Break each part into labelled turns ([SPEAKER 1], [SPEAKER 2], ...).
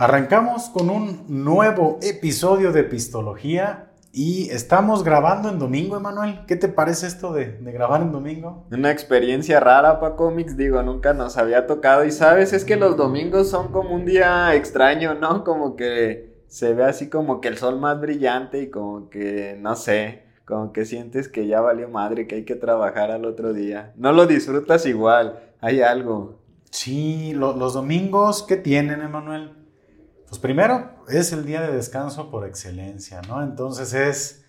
[SPEAKER 1] Arrancamos con un nuevo episodio de Pistología y estamos grabando en domingo, Emanuel. ¿Qué te parece esto de, grabar en domingo?
[SPEAKER 2] Una experiencia rara para cómics, digo, nunca nos había tocado. Y sabes, es que los domingos son como un día extraño, ¿no? Como que se ve así como que el sol más brillante y como que, no sé, como que sientes que ya valió madre, que hay que trabajar al otro día. No lo disfrutas igual, hay algo.
[SPEAKER 1] Sí, los domingos, ¿qué tienen, Emanuel? Pues primero es el día de descanso por excelencia, ¿no? Entonces es,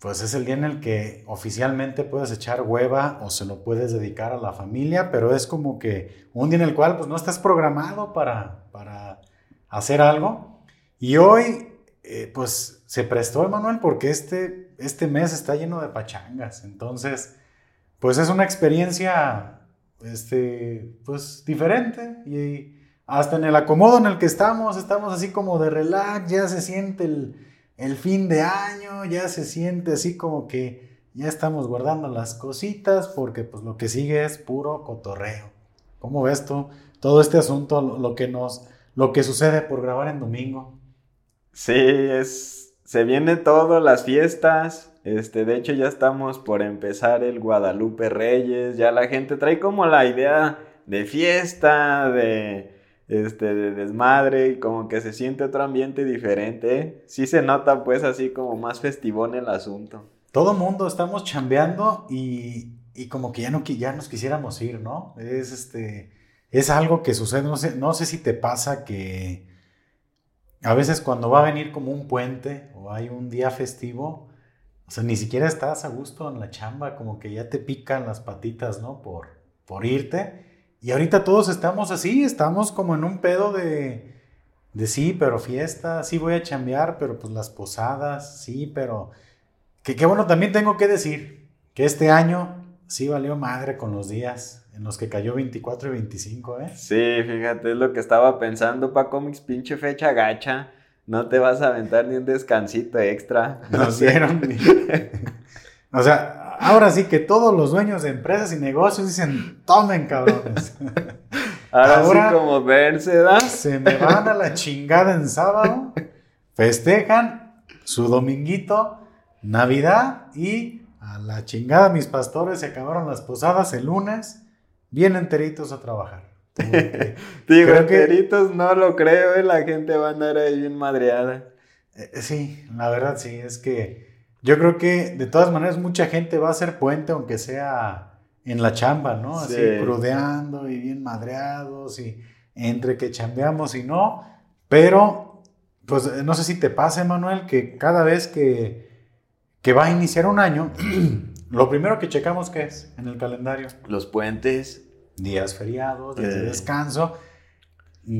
[SPEAKER 1] pues es el día en el que oficialmente puedes echar hueva o se lo puedes dedicar a la familia, pero es como que un día en el cual pues no estás programado para, para hacer algo. Y hoy, eh, pues se prestó, Emanuel, porque este, este mes está lleno de pachangas. Entonces, pues es una experiencia, este, pues diferente y hasta en el acomodo en el que estamos, estamos así como de relax, ya se siente el, fin de año, ya se siente así como que ya estamos guardando las cositas porque pues lo que sigue es puro cotorreo. ¿Cómo ves tú todo este asunto, lo, que nos, lo que sucede por grabar en domingo?
[SPEAKER 2] Sí, es, se viene todo, las fiestas, este, de hecho ya estamos por empezar el Guadalupe Reyes, ya la gente trae como la idea de fiesta, de este, de desmadre y como que se siente otro ambiente diferente. Sí se nota pues así como más festivón el asunto.
[SPEAKER 1] Todo mundo estamos chambeando y, y como que ya, no, ya nos quisiéramos ir, ¿no? Es, este, es algo que sucede, no sé, no sé si te pasa que a veces cuando va a venir como un puente o hay un día festivo, o sea, ni siquiera estás a gusto en la chamba, como que ya te pican las patitas, ¿no? Por, por irte. Y ahorita todos estamos así, estamos como en un pedo de, de sí, pero fiesta, sí voy a chambear, pero pues las posadas, sí, pero... Que, que bueno, también tengo que decir que este año sí valió madre con los días en los que cayó 24 y 25, ¿eh?
[SPEAKER 2] Sí, fíjate, es lo que estaba pensando, pa' cómics, pinche fecha gacha. No te vas a aventar ni un descansito extra.
[SPEAKER 1] Nos dieron. o sea, ahora sí que todos los dueños de empresas y negocios dicen, tomen cabrones.
[SPEAKER 2] Ahora, sí como ven, se da.
[SPEAKER 1] Se me van a la chingada en sábado, festejan su dominguito, Navidad y a la chingada mis pastores se acabaron las posadas el lunes, bien enteritos a trabajar.
[SPEAKER 2] Digo, enteritos no lo creo, ¿eh? la gente va a andar ahí bien madreada.
[SPEAKER 1] Eh, sí, la verdad sí, es que yo creo que de todas maneras mucha gente va a hacer puente aunque sea en la chamba, ¿no? Así crudeando y bien madreados y entre que chambeamos y no, pero pues no sé si te pasa, Manuel, que cada vez que, que va a iniciar un año, lo primero que checamos ¿qué es en el calendario.
[SPEAKER 2] Los puentes.
[SPEAKER 1] Días feriados, días de descanso.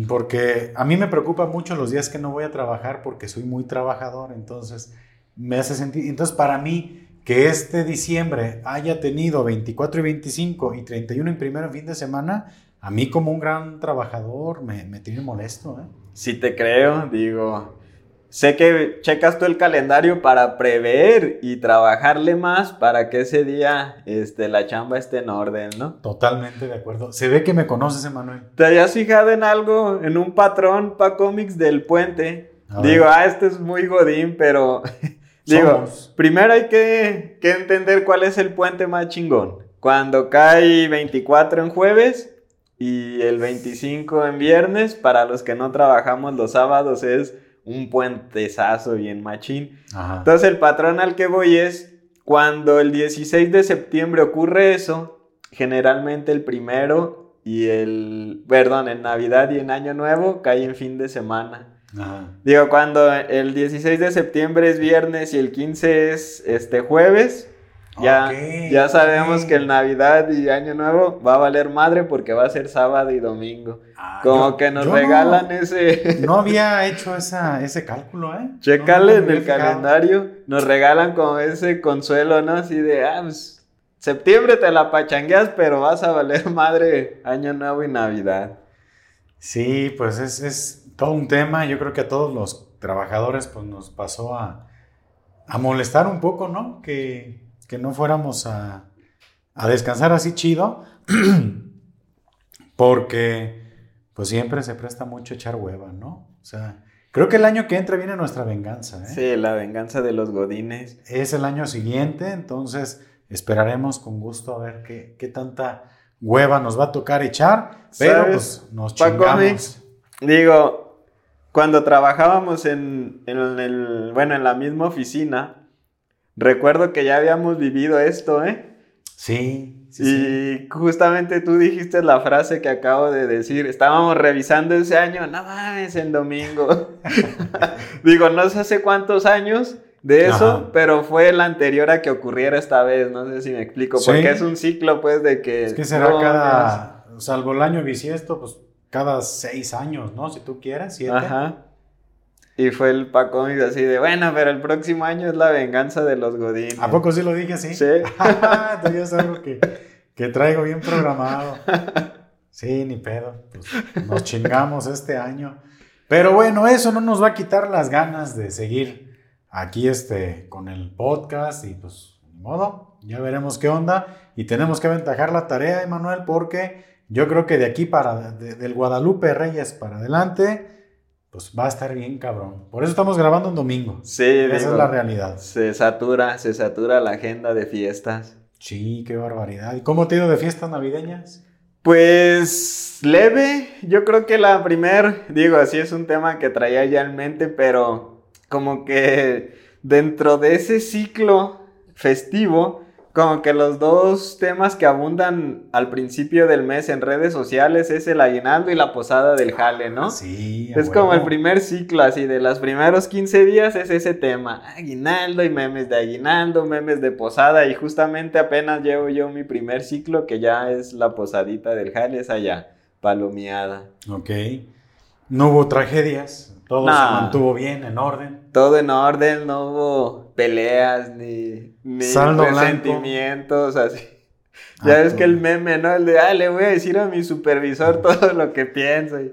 [SPEAKER 1] Porque a mí me preocupa mucho los días que no voy a trabajar porque soy muy trabajador, entonces me hace sentir. Entonces, para mí, que este diciembre haya tenido 24 y 25 y 31 en primero fin de semana, a mí como un gran trabajador me, me tiene molesto. ¿eh?
[SPEAKER 2] Sí te creo, digo, sé que checas tú el calendario para prever y trabajarle más para que ese día este, la chamba esté en orden, ¿no?
[SPEAKER 1] Totalmente de acuerdo. Se ve que me conoces, Emanuel.
[SPEAKER 2] ¿Te hayas fijado en algo, en un patrón para cómics del puente? Digo, ah, este es muy godín, pero Digo, primero hay que, entender cuál es el puente más chingón. Cuando cae 24 en jueves y el 25 en viernes, para los que no trabajamos los sábados es un puentezazo bien machín. Entonces el patrón al que voy es cuando el 16 de septiembre ocurre eso, generalmente el primero y el, perdón, en Navidad y en Año Nuevo cae en fin de semana. Digo, cuando el 16 de septiembre es viernes y el 15 es este jueves, ya, ya sabemos que el Navidad y Año Nuevo va a valer madre porque va a ser sábado y domingo. Ah, Como que nos regalan ese.
[SPEAKER 1] No había hecho esa, ese cálculo, ¿eh?
[SPEAKER 2] Chécale en el calendario. Nos regalan como ese consuelo, ¿no? Así de, ah, pues, septiembre te la pachangueas, pero vas a valer madre Año Nuevo y Navidad.
[SPEAKER 1] Sí, pues es, es todo un tema. Yo creo que a todos los trabajadores pues, nos pasó a, molestar un poco, ¿no? Que, no fuéramos a, descansar así chido, porque pues siempre se presta mucho echar hueva, ¿no? sea, creo que el año que entra viene nuestra venganza. ¿eh?
[SPEAKER 2] Sí, la venganza de los godines.
[SPEAKER 1] Es el año siguiente, entonces esperaremos con gusto a ver qué, qué tanta hueva nos va a tocar echar, pero pues nos chingamos.
[SPEAKER 2] digo, cuando trabajábamos en, en, el, bueno, en la misma oficina, recuerdo que ya habíamos vivido esto, ¿eh?
[SPEAKER 1] Sí, sí,
[SPEAKER 2] y justamente tú dijiste la frase que acabo de decir. Estábamos revisando ese año, no mames, en domingo. Digo, no sé hace cuántos años de eso, pero fue el anterior a que ocurriera esta vez. No sé si me explico, porque es un ciclo, pues, de que.
[SPEAKER 1] Es que será cada. Salvo el año bisiesto, pues cada seis años, ¿no? Si tú quieres, siete. Ajá.
[SPEAKER 2] Y fue el Paco así de, bueno, pero el próximo año es la venganza de los godines.
[SPEAKER 1] ¿A poco sí lo dije así?
[SPEAKER 2] Sí.
[SPEAKER 1] Tú ya sabes que, que traigo bien programado. Sí, ni pedo. Pues nos chingamos este año. Pero bueno, eso no nos va a quitar las ganas de seguir aquí este, con el podcast y pues, ni modo, ya veremos qué onda. Y tenemos que aventajar la tarea, Emanuel, porque yo creo que de aquí para, del Guadalupe Reyes para adelante pues va a estar bien cabrón. Por eso estamos grabando un domingo.
[SPEAKER 2] Sí,
[SPEAKER 1] esa es la realidad.
[SPEAKER 2] Se satura, se satura la agenda de fiestas.
[SPEAKER 1] Sí, qué barbaridad. ¿Y cómo te ha ido de fiestas navideñas?
[SPEAKER 2] Pues leve, yo creo que la primer, digo, así es un tema que traía ya en mente, pero como que dentro de ese ciclo festivo, como que los dos temas que abundan al principio del mes en redes sociales es el aguinaldo y la posada del jale, ¿no?
[SPEAKER 1] Sí.
[SPEAKER 2] Es como el primer ciclo, así de los primeros 15 días es ese tema, aguinaldo y memes de aguinaldo, memes de posada y justamente apenas llevo yo mi primer ciclo que ya es la posadita del jale, es allá, palomeada.
[SPEAKER 1] Ok. No hubo tragedias, todo se mantuvo bien, en orden.
[SPEAKER 2] Todo en orden, no hubo peleas ni, ni resentimientos, así. Ah, ya ves que el meme, ¿no? El de, ah, le voy a decir a mi supervisor todo lo que pienso. Y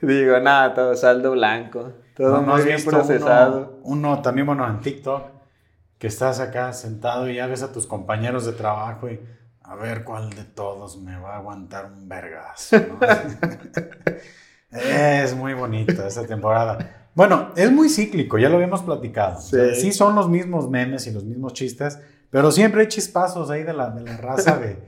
[SPEAKER 2] digo, nada, todo saldo blanco. Todo muy bien procesado.
[SPEAKER 1] Uno, también, bueno, en TikTok, que estás acá sentado y ya ves a tus compañeros de trabajo y a ver cuál de todos me va a aguantar un vergazo. Es muy bonito esta temporada. Bueno, es muy cíclico, ya lo habíamos platicado. Sí. son los mismos memes y los mismos chistes, pero siempre hay chispazos ahí de la, de la raza de,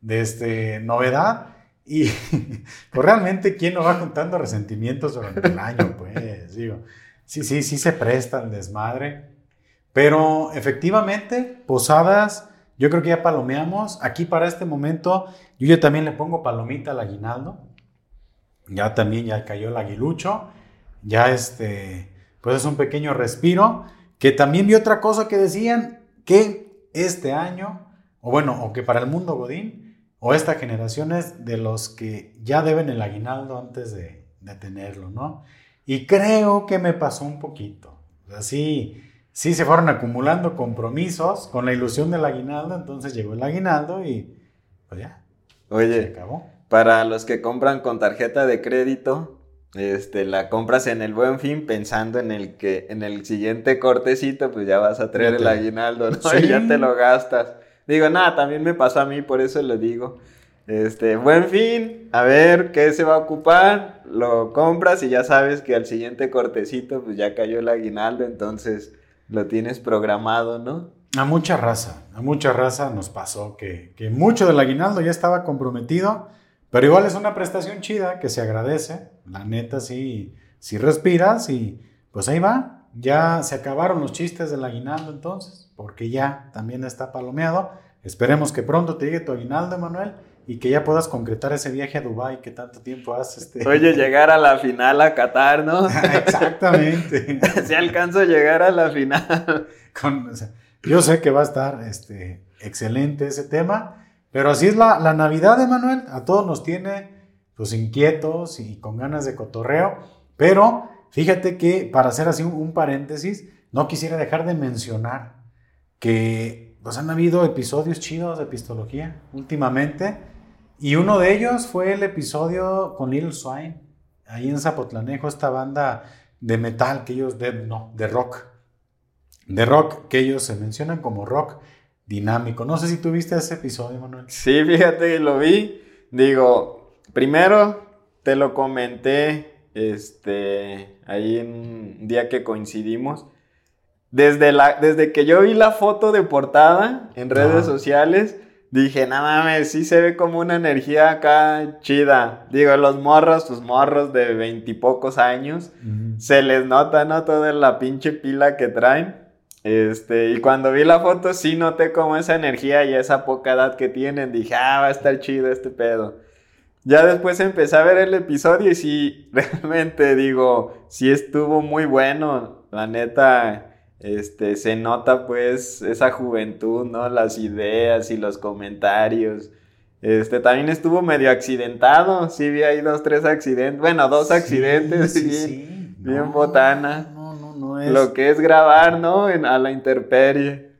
[SPEAKER 1] de este, novedad. Y pues realmente, ¿quién no va contando resentimientos durante el año? Pues digo, sí, sí, sí se presta el desmadre. Pero efectivamente, posadas, yo creo que ya palomeamos. Aquí para este momento, yo ya también le pongo palomita al aguinaldo ya también ya cayó el aguilucho, ya este, pues es un pequeño respiro, que también vi otra cosa que decían que este año, o bueno, o que para el mundo Godín, o esta generación es de los que ya deben el aguinaldo antes de, tenerlo, ¿no? Y creo que me pasó un poquito. Así, sí se fueron acumulando compromisos con la ilusión del aguinaldo, entonces llegó el aguinaldo y pues ya.
[SPEAKER 2] Oye, se acabó. Para los que compran con tarjeta de crédito, este, la compras en el buen fin pensando en el que en el siguiente cortecito, pues ya vas a traer el aguinaldo, ¿no? Y ya te lo gastas. Digo, nada, también me pasó a mí, por eso le digo. Este, buen fin, a ver qué se va a ocupar, lo compras y ya sabes que al siguiente cortecito, pues ya cayó el aguinaldo, entonces lo tienes programado, ¿no?
[SPEAKER 1] A mucha raza, a mucha raza nos pasó que, que mucho del aguinaldo ya estaba comprometido pero igual es una prestación chida que se agradece. La neta, sí, si respiras y pues ahí va. Ya se acabaron los chistes del aguinaldo entonces, porque ya también está palomeado. Esperemos que pronto te llegue tu aguinaldo, Manuel, y que ya puedas concretar ese viaje a Dubai que tanto tiempo has. Este...
[SPEAKER 2] Oye, llegar a la final a Qatar, ¿no?
[SPEAKER 1] Exactamente.
[SPEAKER 2] si alcanzo a llegar a la final.
[SPEAKER 1] yo sé que va a estar este, excelente ese tema. Pero así es la, la Navidad, Emanuel. A todos nos tiene pues inquietos y con ganas de cotorreo. Pero fíjate que para hacer así un, paréntesis, no quisiera dejar de mencionar que pues han habido episodios chidos de epistología últimamente. Y uno de ellos fue el episodio con Little Swine, ahí en Zapotlanejo, esta banda de metal que ellos, de, no, de rock, de rock que ellos se mencionan como rock dinámico. No sé si tuviste ese episodio, Manuel.
[SPEAKER 2] Sí, fíjate, lo vi. Digo, primero te lo comenté este, ahí en un día que coincidimos. Desde, la, desde que yo vi la foto de portada en redes sociales, dije, no mames, sí se ve como una energía acá chida. Digo, los morros, tus morros de veintipocos años, se les nota, ¿no? Toda la pinche pila que traen. Este, y cuando vi la foto, sí noté como esa energía y esa poca edad que tienen. Dije, ah, va a estar chido este pedo. Ya después empecé a ver el episodio y sí, realmente digo, sí estuvo muy bueno. La neta, este, se nota pues esa juventud, ¿no? Las ideas y los comentarios. Este, también estuvo medio accidentado, sí vi ahí dos, tres accidentes, bueno, dos accidentes, sí, sí, bien botana. No, no, no es. Lo que es grabar, ¿no? En, a la intemperie.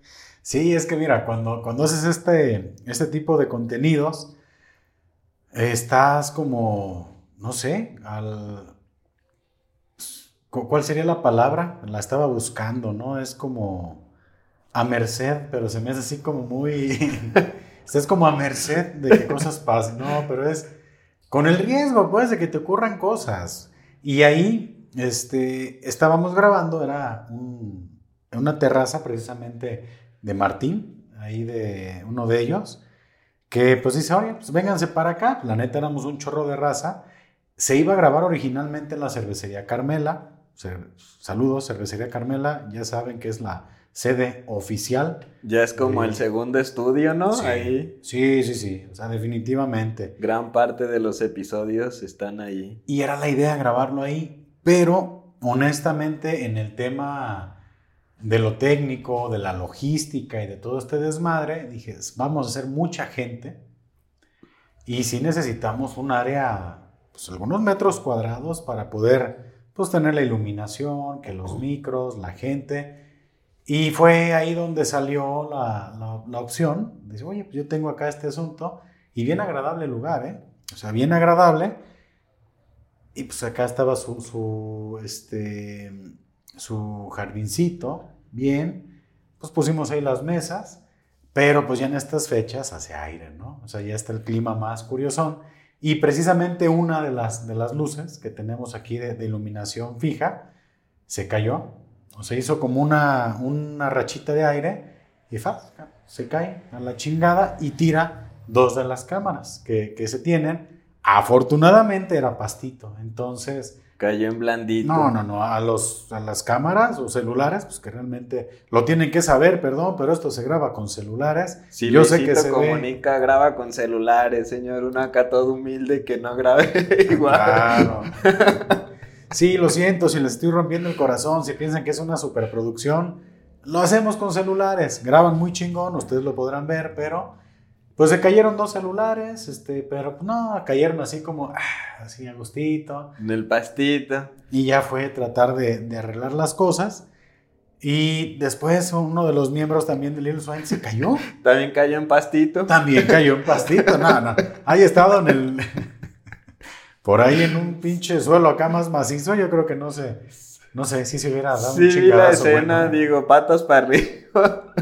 [SPEAKER 1] Sí, es que mira, cuando, cuando haces este, este tipo de contenidos, estás como, no sé, al, ¿Cuál sería la palabra? La estaba buscando, ¿no? Es como a merced, pero se me hace así como muy... es como a merced de que cosas pasen, ¿no? Pero es con el riesgo, pues, de que te ocurran cosas. Y ahí, este, estábamos grabando, era una terraza precisamente de Martín, ahí de uno de ellos, que pues dice, oye, pues vénganse para acá. La neta éramos un chorro de raza. Se iba a grabar originalmente en la cervecería Carmela, saludos, Cervecería Carmela, ya saben que es la sede oficial.
[SPEAKER 2] Ya es como el segundo estudio, ¿no?
[SPEAKER 1] Sí,
[SPEAKER 2] ahí.
[SPEAKER 1] Sí, sí, sí, o sea, definitivamente.
[SPEAKER 2] Gran parte de los episodios están ahí.
[SPEAKER 1] Y era la idea grabarlo ahí, pero honestamente en el tema de lo técnico, de la logística y de todo este desmadre, dije, vamos a ser mucha gente y sí necesitamos un área, pues algunos metros cuadrados para poder pues tener la iluminación, que los micros, la gente. Y fue ahí donde salió la, la, opción. Dice, oye, pues yo tengo acá este asunto. Y bien agradable lugar, ¿eh? O sea, bien agradable. Y pues acá estaba su, su, este, su jardincito, bien. Pues pusimos ahí las mesas. Pero pues ya en estas fechas hace aire, ¿no? O sea, ya está el clima más curiosón. Y precisamente una de las, de las luces que tenemos aquí de, iluminación fija se cayó, o se hizo como una, una rachita de aire y se cae a la chingada y tira dos de las cámaras que, que se tienen. Afortunadamente era pastito, entonces
[SPEAKER 2] Cayó en blandito.
[SPEAKER 1] No, no, no. A, los, a las cámaras o celulares, pues que realmente lo tienen que saber, perdón, pero esto se graba con celulares.
[SPEAKER 2] Sí, yo sé que se comunica, graba con celulares, señor. Uno acá todo humilde que no grabe igual. Claro.
[SPEAKER 1] Sí, lo siento si les estoy rompiendo el corazón, si piensan que es una superproducción. Lo hacemos con celulares. Graban muy chingón, ustedes lo podrán ver, pero pues se cayeron dos celulares, este, pero pues, no, cayeron así como, ah, así a gustito.
[SPEAKER 2] En el pastito.
[SPEAKER 1] Y ya fue tratar de, arreglar las cosas. Y después uno de los miembros también de Little Swine se cayó.
[SPEAKER 2] También cayó en pastito.
[SPEAKER 1] También cayó en pastito, no, no. Ahí estado en el... Por ahí en un pinche suelo acá más macizo, yo creo que no sé, no sé si se hubiera dado
[SPEAKER 2] sí, un Sí, la escena, digo, patas para arriba.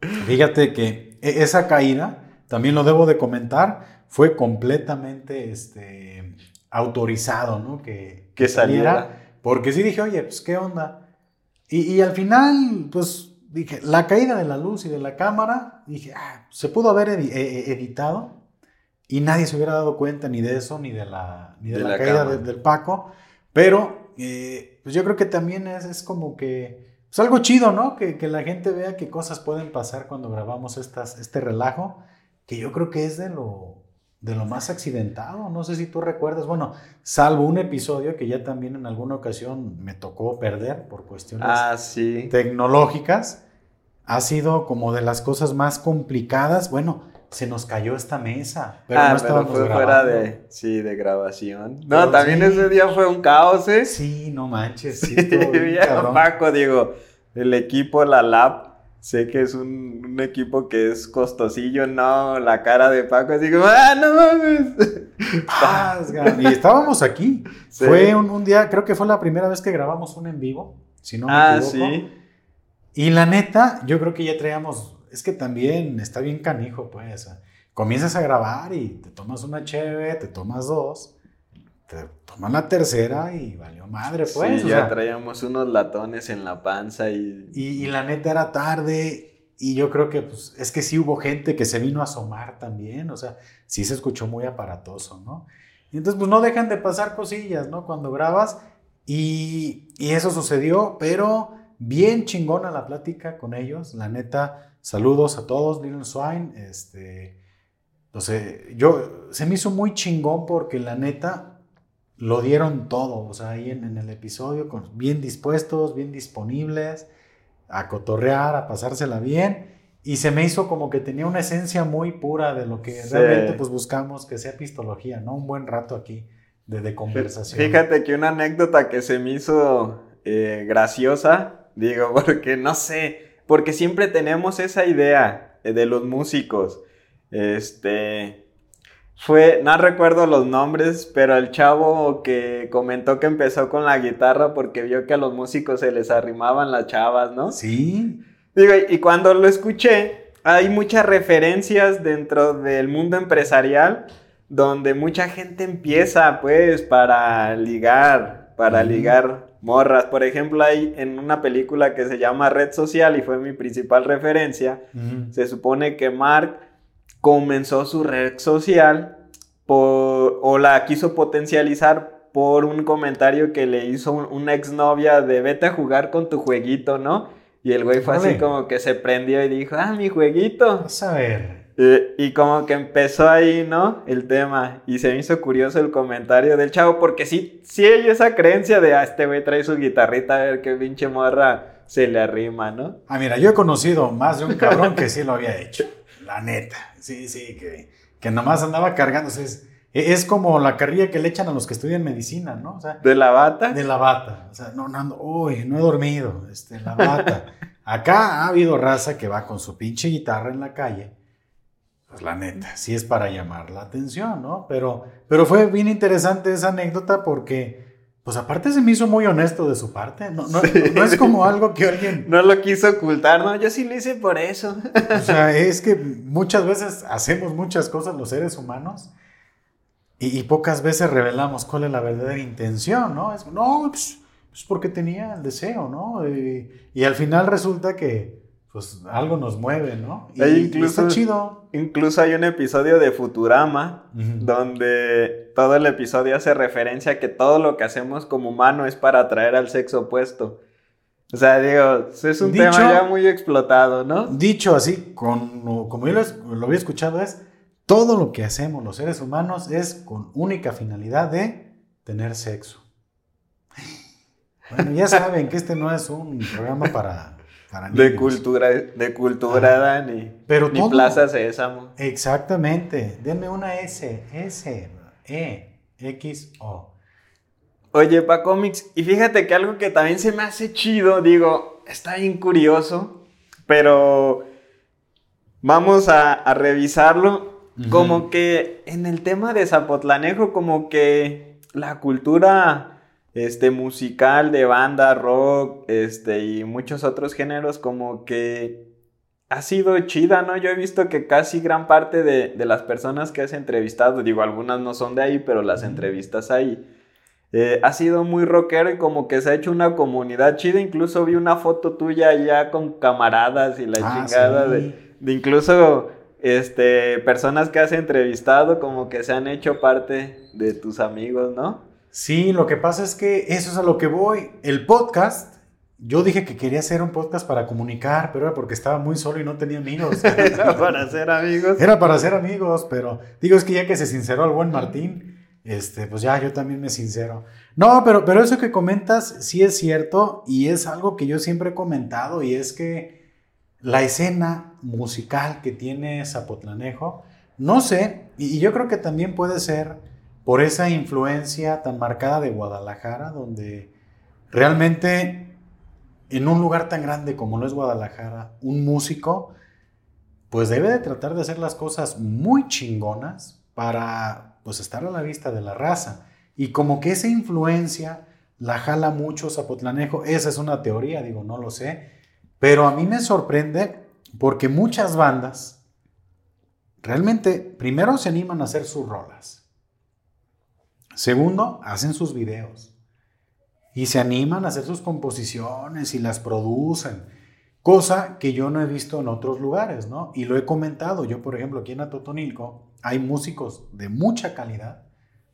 [SPEAKER 1] Fíjate que e-, esa caída, también lo debo de comentar, fue completamente este, autorizado, ¿no? Que,
[SPEAKER 2] que saliera.
[SPEAKER 1] Porque sí dije, oye, pues qué onda. Y, al final, pues dije, la caída de la luz y de la cámara, dije, ah, se pudo haber e-, e-, editado y nadie se hubiera dado cuenta ni de eso, ni de la, de, la, caída del Paco. Pero, eh, pues yo creo que también es, es como que es algo chido, ¿no? Que, la gente vea qué cosas pueden pasar cuando grabamos estas, este relajo, que yo creo que es de lo, de lo más accidentado. No sé si tú recuerdas, bueno, salvo un episodio que ya también en alguna ocasión me tocó perder por cuestiones
[SPEAKER 2] ah,
[SPEAKER 1] tecnológicas, ha sido como de las cosas más complicadas. Bueno, se nos cayó esta mesa,
[SPEAKER 2] pero ah, no estábamos pero fue fuera de, sí, de grabación. No, también ese día fue un caos, ¿eh?
[SPEAKER 1] Sí, no manches, sí,
[SPEAKER 2] Paco, digo, el equipo, la lab, sé que es un, equipo que es costosillo, no, la cara de Paco así como, ¡ah, no
[SPEAKER 1] mames! y estábamos aquí. Fue un, día, creo que fue la primera vez que grabamos un en vivo, si no me ah, Sí. Y la neta, yo creo que ya traíamos, es que también está bien canijo, pues. Comienzas a grabar y te tomas una cheve, te tomas dos toman la tercera y valió madre, pues.
[SPEAKER 2] Sí, ya traíamos unos latones en la panza y...
[SPEAKER 1] y... la neta era tarde y yo creo que pues, es que sí hubo gente que se vino a asomar también, o sea, sí se escuchó muy aparatoso, ¿no? Y entonces pues no dejan de pasar cosillas, ¿no? Cuando grabas y, y eso sucedió, pero bien chingona la plática con ellos, la neta, saludos a todos, Little Swine, este... Entonces, yo, se me hizo muy chingón porque la neta, lo dieron todo, o sea, ahí en, el episodio, con, bien dispuestos, bien disponibles, a cotorrear, a pasársela bien. Y se me hizo como que tenía una esencia muy pura de lo que realmente pues buscamos que sea epistología, ¿no? Un buen rato aquí de, conversación.
[SPEAKER 2] Fíjate que una anécdota que se me hizo eh, graciosa, digo, porque no sé, porque siempre tenemos esa idea eh, de los músicos. Este, fue, no recuerdo los nombres, pero el chavo que comentó que empezó con la guitarra porque vio que a los músicos se les arrimaban las chavas, ¿no?
[SPEAKER 1] Sí.
[SPEAKER 2] Digo, y cuando lo escuché, hay muchas referencias dentro del mundo empresarial donde mucha gente empieza, pues, para ligar, para ligar morras. Por ejemplo, hay en una película que se llama Red Social y fue mi principal referencia, se supone que Mark comenzó su red social o la quiso potencializar por un comentario que le hizo una exnovia de vete a jugar con tu jueguito, ¿no? Y el güey fue así como que se prendió y dijo, ah, mi jueguito.
[SPEAKER 1] Vas a ver.
[SPEAKER 2] Y, como que empezó ahí, ¿no? El tema. Y se me hizo curioso el comentario del chavo, porque sí, sí hay esa creencia de, ah, este güey trae su guitarrita a ver qué pinche morra se le arrima, ¿no?
[SPEAKER 1] Ah, mira, yo he conocido más de un cabrón que sí lo había hecho. La neta. Sí, sí, que, que nomás andaba cargándose. Es, es como la carrilla que le echan a los que estudian medicina, ¿no? O sea,
[SPEAKER 2] ¿De la bata?
[SPEAKER 1] De la bata. O sea, no, no uy, no he dormido, este, la bata. Acá ha habido raza que va con su pinche guitarra en la calle. Pues la neta, sí es para llamar la atención, ¿no? Pero, pero fue bien interesante esa anécdota porque pues aparte se me hizo muy honesto de su parte. No, no, es como algo que alguien...
[SPEAKER 2] No lo quiso ocultar, no, yo sí lo hice por eso.
[SPEAKER 1] O sea, es que muchas veces hacemos muchas cosas los seres humanos y, pocas veces revelamos cuál es la verdadera intención, ¿no? Es, no, pues, pues porque tenía el deseo, ¿no? y al final resulta que pues algo nos mueve, ¿no?
[SPEAKER 2] Y, incluso, está chido. Incluso hay un episodio de Futurama donde todo el episodio hace referencia a que todo lo que hacemos como humano es para atraer al sexo opuesto. O sea, digo, es un tema ya muy explotado, ¿no?
[SPEAKER 1] Dicho así, con, como yo lo, lo había escuchado, es todo lo que hacemos los seres humanos es con única finalidad de tener sexo. Bueno, ya saben que este no es un programa para
[SPEAKER 2] de cultura, de cultura, Dani. Pero Ni Plaza Sésamo.
[SPEAKER 1] Exactamente. Denme una S, S, E, X, O.
[SPEAKER 2] Oye, pa cómics, y fíjate que algo que también se me hace chido, digo, está bien curioso, pero vamos a, revisarlo. Como que en el tema de Zapotlanejo, como que la cultura este, musical, de banda, rock, este, y muchos otros géneros, como que ha sido chida, ¿no? Yo he visto que casi gran parte de, las personas que has entrevistado, digo, algunas no son de ahí, pero las entrevistas ahí, eh, ha sido muy rockero y como que se ha hecho una comunidad chida. Incluso vi una foto tuya ya con camaradas y la ah, chingada de, de, incluso este, personas que has entrevistado, como que se han hecho parte de tus amigos, ¿no?
[SPEAKER 1] Sí, lo que pasa es que eso es a lo que voy. El podcast, yo dije que quería hacer un podcast para comunicar, pero era porque estaba muy solo y no tenía amigos.
[SPEAKER 2] era para ser amigos.
[SPEAKER 1] Era para ser amigos, pero digo, es que ya que se sinceró el buen Martín, este, pues ya yo también me sincero. No, pero, pero eso que comentas sí es cierto y es algo que yo siempre he comentado y es que la escena musical que tiene Zapotlanejo, no sé, y yo creo que también puede ser por esa influencia tan marcada de Guadalajara, donde realmente en un lugar tan grande como lo es Guadalajara, un músico, pues debe de tratar de hacer las cosas muy chingonas para pues estar a la vista de la raza. Y como que esa influencia la jala mucho Zapotlanejo, esa es una teoría, digo, no lo sé, pero a mí me sorprende porque muchas bandas realmente primero se animan a hacer sus rolas Segundo, hacen sus videos. Y se animan a hacer sus composiciones y las producen. Cosa que yo no he visto en otros lugares, ¿no? Y lo he comentado. Yo, por ejemplo, aquí en Atotonilco hay músicos de mucha calidad,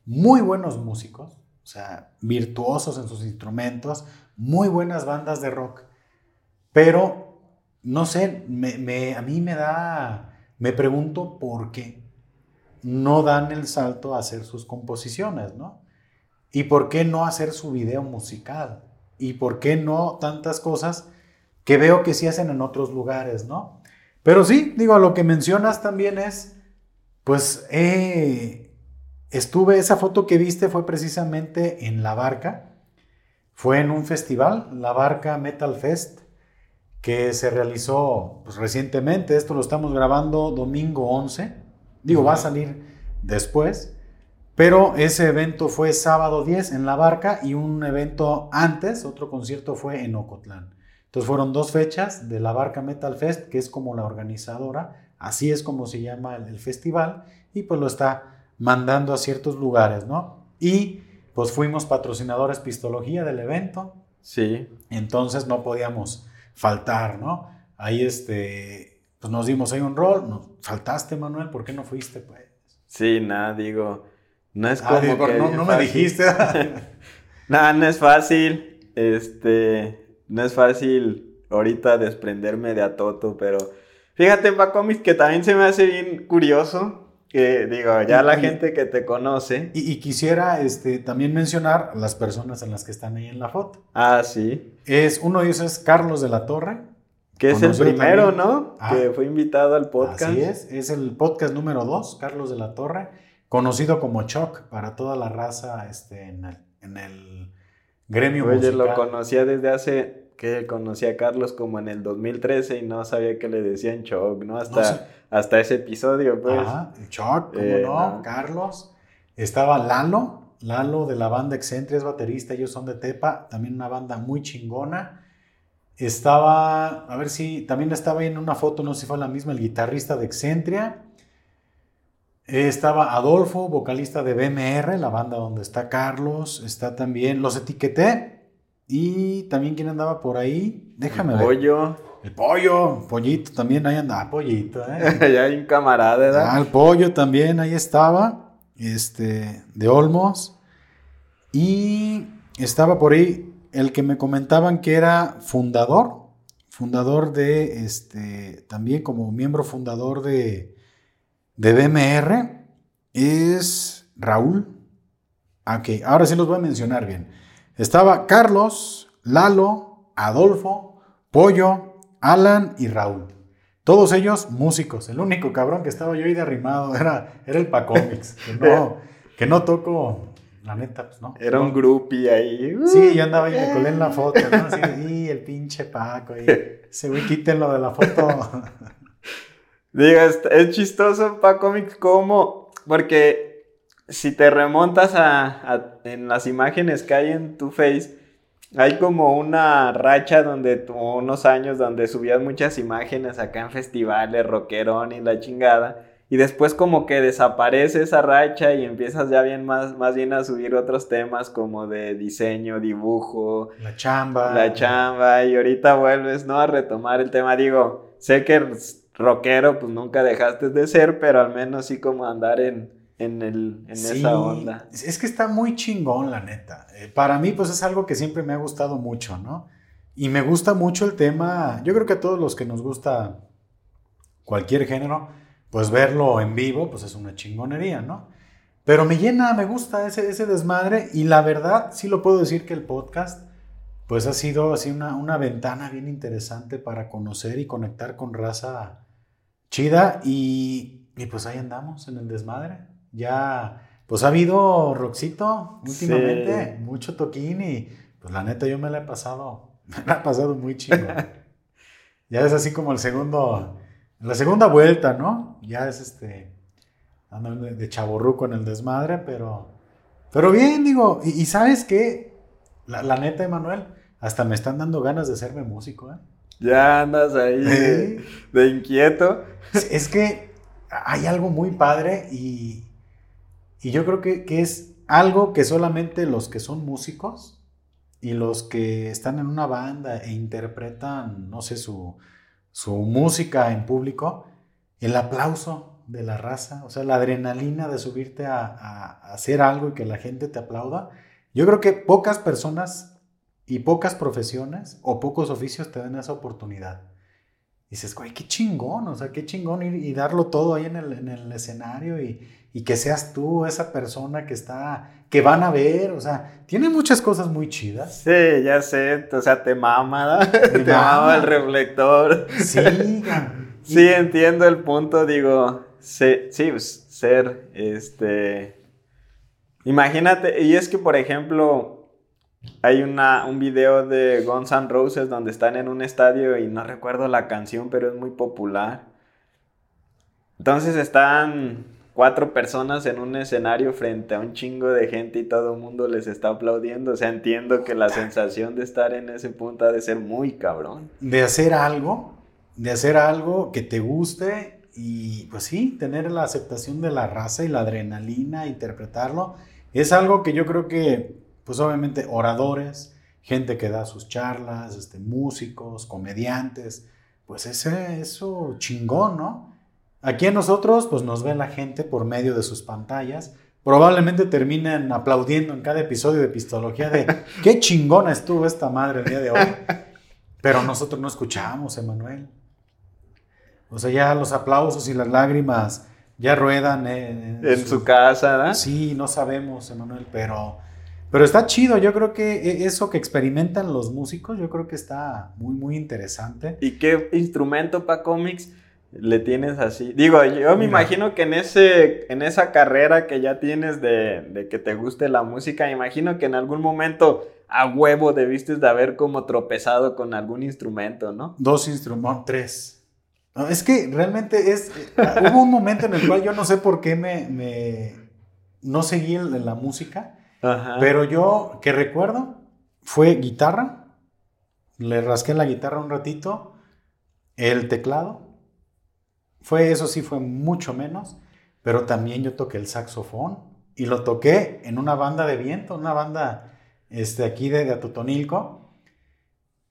[SPEAKER 1] muy buenos músicos, o sea, virtuosos en sus instrumentos, muy buenas bandas de rock. Pero, no sé, a mí me da, me pregunto por qué no dan el salto a hacer sus composiciones, ¿no? ¿Y por qué no hacer su video musical? ¿Y por qué no tantas cosas que veo que sí hacen en otros lugares, ¿no? Pero sí, digo, lo que mencionas también es, pues, eh, estuve, esa foto que viste fue precisamente en La Barca, fue en un festival, La Barca Metal Fest, que se realizó pues, recientemente, esto lo estamos grabando domingo 11, digo, va a salir después, pero ese evento fue sábado 10 en La Barca y un evento antes, otro concierto fue en Ocotlán. Entonces fueron dos fechas de la Barca Metal Fest, que es como la organizadora, así es como se llama el, festival, y pues lo está mandando a ciertos lugares, ¿no? Y pues fuimos patrocinadores Pistología del evento.
[SPEAKER 2] Sí.
[SPEAKER 1] Entonces no podíamos faltar, ¿no? Ahí este, pues nos dimos ahí un rol, nos, faltaste Manuel, ¿por qué no fuiste pues?
[SPEAKER 2] Sí, nada, digo, no es ah,
[SPEAKER 1] como que no, me dijiste.
[SPEAKER 2] nada, no es fácil, este, no es fácil ahorita desprenderme de Atoto, pero fíjate, Pacomis, que también se me hace bien curioso. Que digo, ya la gente que te conoce.
[SPEAKER 1] Y, quisiera este, también mencionar las personas en las que están ahí en la foto.
[SPEAKER 2] Ah, sí.
[SPEAKER 1] Es, uno de ellos es Carlos de la Torre.
[SPEAKER 2] Que es el primero, ¿no? Ah. que fue invitado al podcast.
[SPEAKER 1] Así es, es el podcast número dos, Carlos de la Torre, conocido como Choc para toda la raza este, en, el, en el gremio
[SPEAKER 2] Oye, lo conocía desde hace que conocí a Carlos como en el 2013 y no sabía que le decían Choc, ¿no? Hasta, hasta ese episodio, pues.
[SPEAKER 1] Ajá, Choc, ¿cómo eh, no? Carlos. Estaba Lalo, Lalo de la banda Excentria, es baterista, ellos son de Tepa, también una banda muy chingona. Estaba, a ver si, también estaba ahí en una foto, no sé si fue la misma, el guitarrista de Excentria. Estaba Adolfo, vocalista de BMR, la banda donde está Carlos. Está también, los etiqueté, y también quién andaba por ahí, déjame
[SPEAKER 2] el
[SPEAKER 1] ver.
[SPEAKER 2] Pollo.
[SPEAKER 1] El pollo, pollito también ahí andaba, pollito, ¿eh?
[SPEAKER 2] ya hay un camarada, ¿verdad?
[SPEAKER 1] Ah, el pollo también ahí estaba, este, de Olmos. Y estaba por ahí el que me comentaban que era fundador, fundador de, este, también como miembro fundador de, de BMR, es Raúl. Ok, ahora sí los voy a mencionar bien. Estaba Carlos, Lalo, Adolfo, Pollo, Alan y Raúl. Todos ellos músicos. El único cabrón que estaba yo ahí derrimado era, era el Pacómics. Que no, que no toco, la neta, pues no.
[SPEAKER 2] Era un groupie ahí.
[SPEAKER 1] Sí, yo andaba ahí, me colé en la foto, ¿no? Así, y el pinche Paco. Y ese güey, quítenlo de la foto.
[SPEAKER 2] Diga, es, chistoso Pacómics como, porque si te remontas a, en las imágenes que hay en tu face, hay como una racha donde unos años donde subías muchas imágenes acá en festivales, rockerón y la chingada. Y después como que desaparece esa racha y empiezas ya bien más, más bien a subir otros temas como de diseño, dibujo.
[SPEAKER 1] La chamba.
[SPEAKER 2] La chamba. Y ahorita vuelves, ¿no? A retomar el tema. Digo, sé que rockero pues nunca dejaste de ser, pero al menos sí como andar en, en, el, en esa onda.
[SPEAKER 1] Es que está muy chingón, la neta. Eh, para mí, pues es algo que siempre me ha gustado mucho, ¿no? Y me gusta mucho el tema, yo creo que a todos los que nos gusta cualquier género, pues verlo en vivo, pues es una chingonería, ¿no? Pero me llena, me gusta ese, ese desmadre y la verdad, sí lo puedo decir que el podcast, pues ha sido así una, una ventana bien interesante para conocer y conectar con raza chida y, y pues ahí andamos en el desmadre ya, pues ha habido Roxito últimamente, mucho toquín y pues la neta yo me la he pasado, me la he pasado muy chido. ya es así como el segundo, la segunda vuelta, ¿no? Ya es este, andando de, chaborruco en el desmadre, pero, pero bien, digo, y, sabes qué, la, la neta, Emanuel, hasta me están dando ganas de hacerme músico, ¿eh?
[SPEAKER 2] Ya andas ahí de, de, inquieto.
[SPEAKER 1] Es que hay algo muy padre y, y yo creo que, es algo que solamente los que son músicos y los que están en una banda e interpretan, no sé, su, su música en público, el aplauso de la raza, o sea, la adrenalina de subirte a, hacer algo y que la gente te aplauda. Yo creo que pocas personas y pocas profesiones o pocos oficios te dan esa oportunidad. Dices, güey, qué chingón, o sea, qué chingón ir y darlo todo ahí en el, en el escenario y, y que seas tú esa persona que está, que van a ver, o sea, tiene muchas cosas muy chidas.
[SPEAKER 2] Sí, ya sé, o sea, te mama, te mama el reflector. Sí, sí, entiendo el punto, digo, sí, sí, pues, ser, este, imagínate, y es que, por ejemplo, hay una, un video de Guns N' Roses donde están en un estadio y no recuerdo la canción, pero es muy popular. Entonces están cuatro personas en un escenario frente a un chingo de gente y todo el mundo les está aplaudiendo. O sea, entiendo que la sensación de estar en ese punto ha de ser muy cabrón.
[SPEAKER 1] De hacer algo, de hacer algo que te guste y pues sí, tener la aceptación de la raza y la adrenalina, interpretarlo, es algo que yo creo que, pues obviamente, oradores, gente que da sus charlas, este, músicos, comediantes, pues ese, eso chingón, ¿no? Aquí a nosotros, pues nos ve la gente por medio de sus pantallas. Probablemente terminen aplaudiendo en cada episodio de Pistología de qué chingona estuvo esta madre el día de hoy. Pero nosotros no escuchamos, Emanuel. O sea, ya los aplausos y las lágrimas ya ruedan
[SPEAKER 2] en, su, casa, ¿verdad?
[SPEAKER 1] Sí, no sabemos, Emanuel, pero, pero está chido. Yo creo que e, eso que experimentan los músicos, yo creo que está muy, muy interesante.
[SPEAKER 2] ¿Y qué instrumento para cómics? le tienes así. Digo, yo me imagino que en, ese, en esa carrera que ya tienes de, que te guste la música, me imagino que en algún momento a huevo debiste de haber como tropezado con algún instrumento, ¿no?
[SPEAKER 1] Dos instrumentos, tres. es que realmente es... hubo un momento en el cual yo no sé por qué me... me no seguí en la música, pero yo que recuerdo fue guitarra, le rasqué la guitarra un ratito, el teclado, fue, eso sí, fue mucho menos, pero también yo toqué el saxofón y lo toqué en una banda de viento, una banda este, aquí de, de Atotonilco.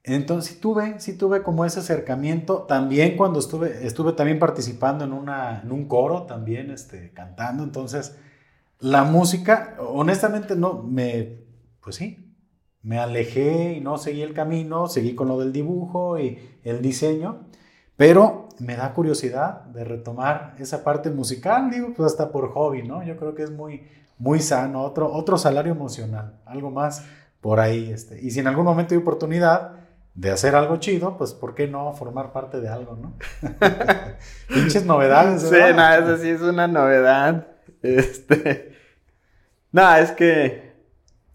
[SPEAKER 1] Entonces sí tuve, sí tuve como ese acercamiento. También cuando estuve, estuve también participando en, una, en un coro, también este, cantando. Entonces, la música, honestamente, no, me, pues sí, me alejé y no seguí el camino, seguí con lo del dibujo y el diseño. Pero me da curiosidad de retomar esa parte musical, digo, pues hasta por hobby, ¿no? Yo creo que es muy, muy sano, otro, otro salario emocional, algo más por ahí. Este. Y si en algún momento hay oportunidad de hacer algo chido, pues ¿por qué no formar parte de algo, no? Pinches novedades.
[SPEAKER 2] Sí, no, eso sí es una novedad. Este. No, es que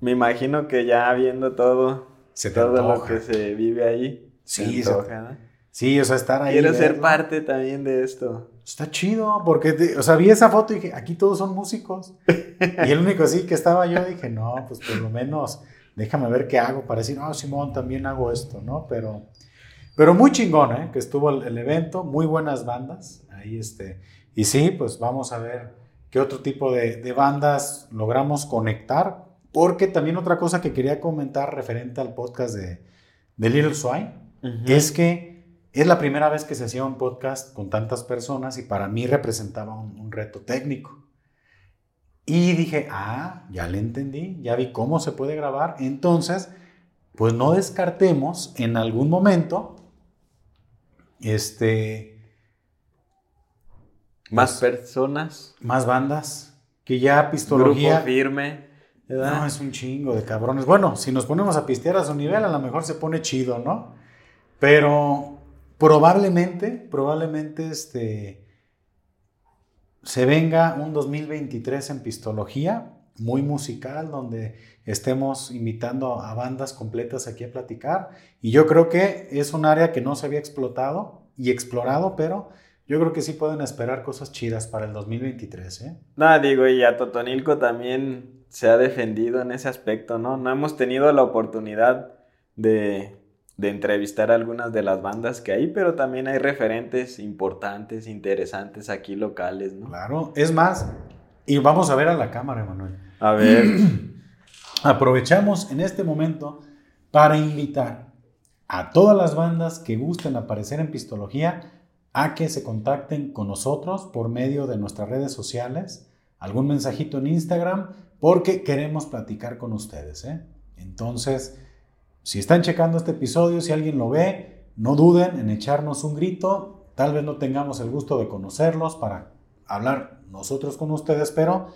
[SPEAKER 2] me imagino que ya viendo todo, todo lo que se vive ahí. Sí, se
[SPEAKER 1] Sí, o sea, estar ahí.
[SPEAKER 2] Quiero ser parte también de esto.
[SPEAKER 1] Está chido, porque, o sea, vi esa foto y dije, aquí todos son músicos. y el único así que estaba yo, dije, no, pues por lo menos déjame ver qué hago para decir, no, Simón, también hago esto, ¿no? Pero, pero muy chingón, ¿eh? Que estuvo el, evento, muy buenas bandas. Ahí, este. Y sí, pues vamos a ver qué otro tipo de, de bandas logramos conectar. Porque también otra cosa que quería comentar referente al podcast de, de Little Swine es que es la primera vez que se hacía un podcast con tantas personas y para mí representaba un, reto técnico. Y dije, ah, ya le entendí, ya vi cómo se puede grabar. Entonces, pues no descartemos en algún momento, este...
[SPEAKER 2] Más pues, personas.
[SPEAKER 1] Más bandas. Que ya pistología...
[SPEAKER 2] Grupo firme.
[SPEAKER 1] No, es un chingo de cabrones. Bueno, si nos ponemos a pistear a su nivel, a lo mejor se pone chido, ¿no? Pero Probablemente, probablemente este, se venga un 2023 en pistología, muy musical, donde estemos invitando a bandas completas aquí a platicar. Y yo creo que es un área que no se había explotado y explorado, pero yo creo que sí pueden esperar cosas chidas para el 2023. ¿eh?
[SPEAKER 2] No, digo, y a Totonilco también se ha defendido en ese aspecto, ¿no? No hemos tenido la oportunidad de de entrevistar a algunas de las bandas que hay, pero también hay referentes importantes, interesantes aquí locales, ¿no?
[SPEAKER 1] Claro, es más, y vamos a ver a la cámara, Emanuel.
[SPEAKER 2] A ver.
[SPEAKER 1] Aprovechamos en este momento para invitar a todas las bandas que gusten aparecer en Pistología a que se contacten con nosotros por medio de nuestras redes sociales, algún mensajito en Instagram, porque queremos platicar con ustedes. ¿eh? Entonces, si están checando este episodio, si alguien lo ve, no duden en echarnos un grito. Tal vez no tengamos el gusto de conocerlos para hablar nosotros con ustedes, pero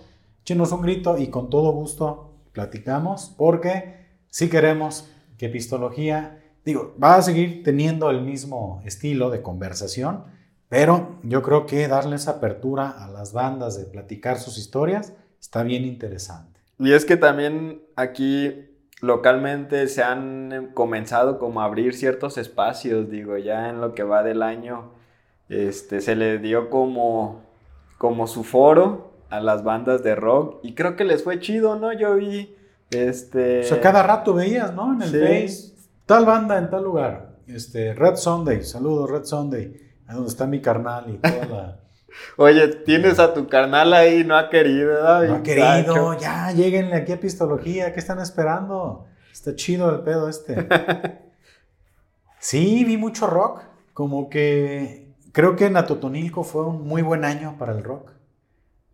[SPEAKER 1] echenos un grito y con todo gusto platicamos, porque si queremos que Pistología digo, va a seguir teniendo el mismo estilo de conversación, pero yo creo que darles apertura a las bandas de platicar sus historias está bien interesante.
[SPEAKER 2] Y es que también aquí localmente se han comenzado como a abrir ciertos espacios, digo, ya en lo que va del año, este, se le dio como, como su foro a las bandas de rock y creo que les fue chido, ¿no? Yo vi, este...
[SPEAKER 1] O sea, cada rato veías, ¿no? En el Face tal banda en tal lugar. Este, Red Sunday, saludos Red Sunday, ahí donde está mi carnal y toda la...
[SPEAKER 2] Oye, tienes a tu carnal ahí, no ha querido, ¿verdad?
[SPEAKER 1] No ha querido, ya, lleguenle aquí a Pistología, ¿qué están esperando? Está chido el pedo este. Sí, vi mucho rock, como que creo que Natotonilco fue un muy buen año para el rock,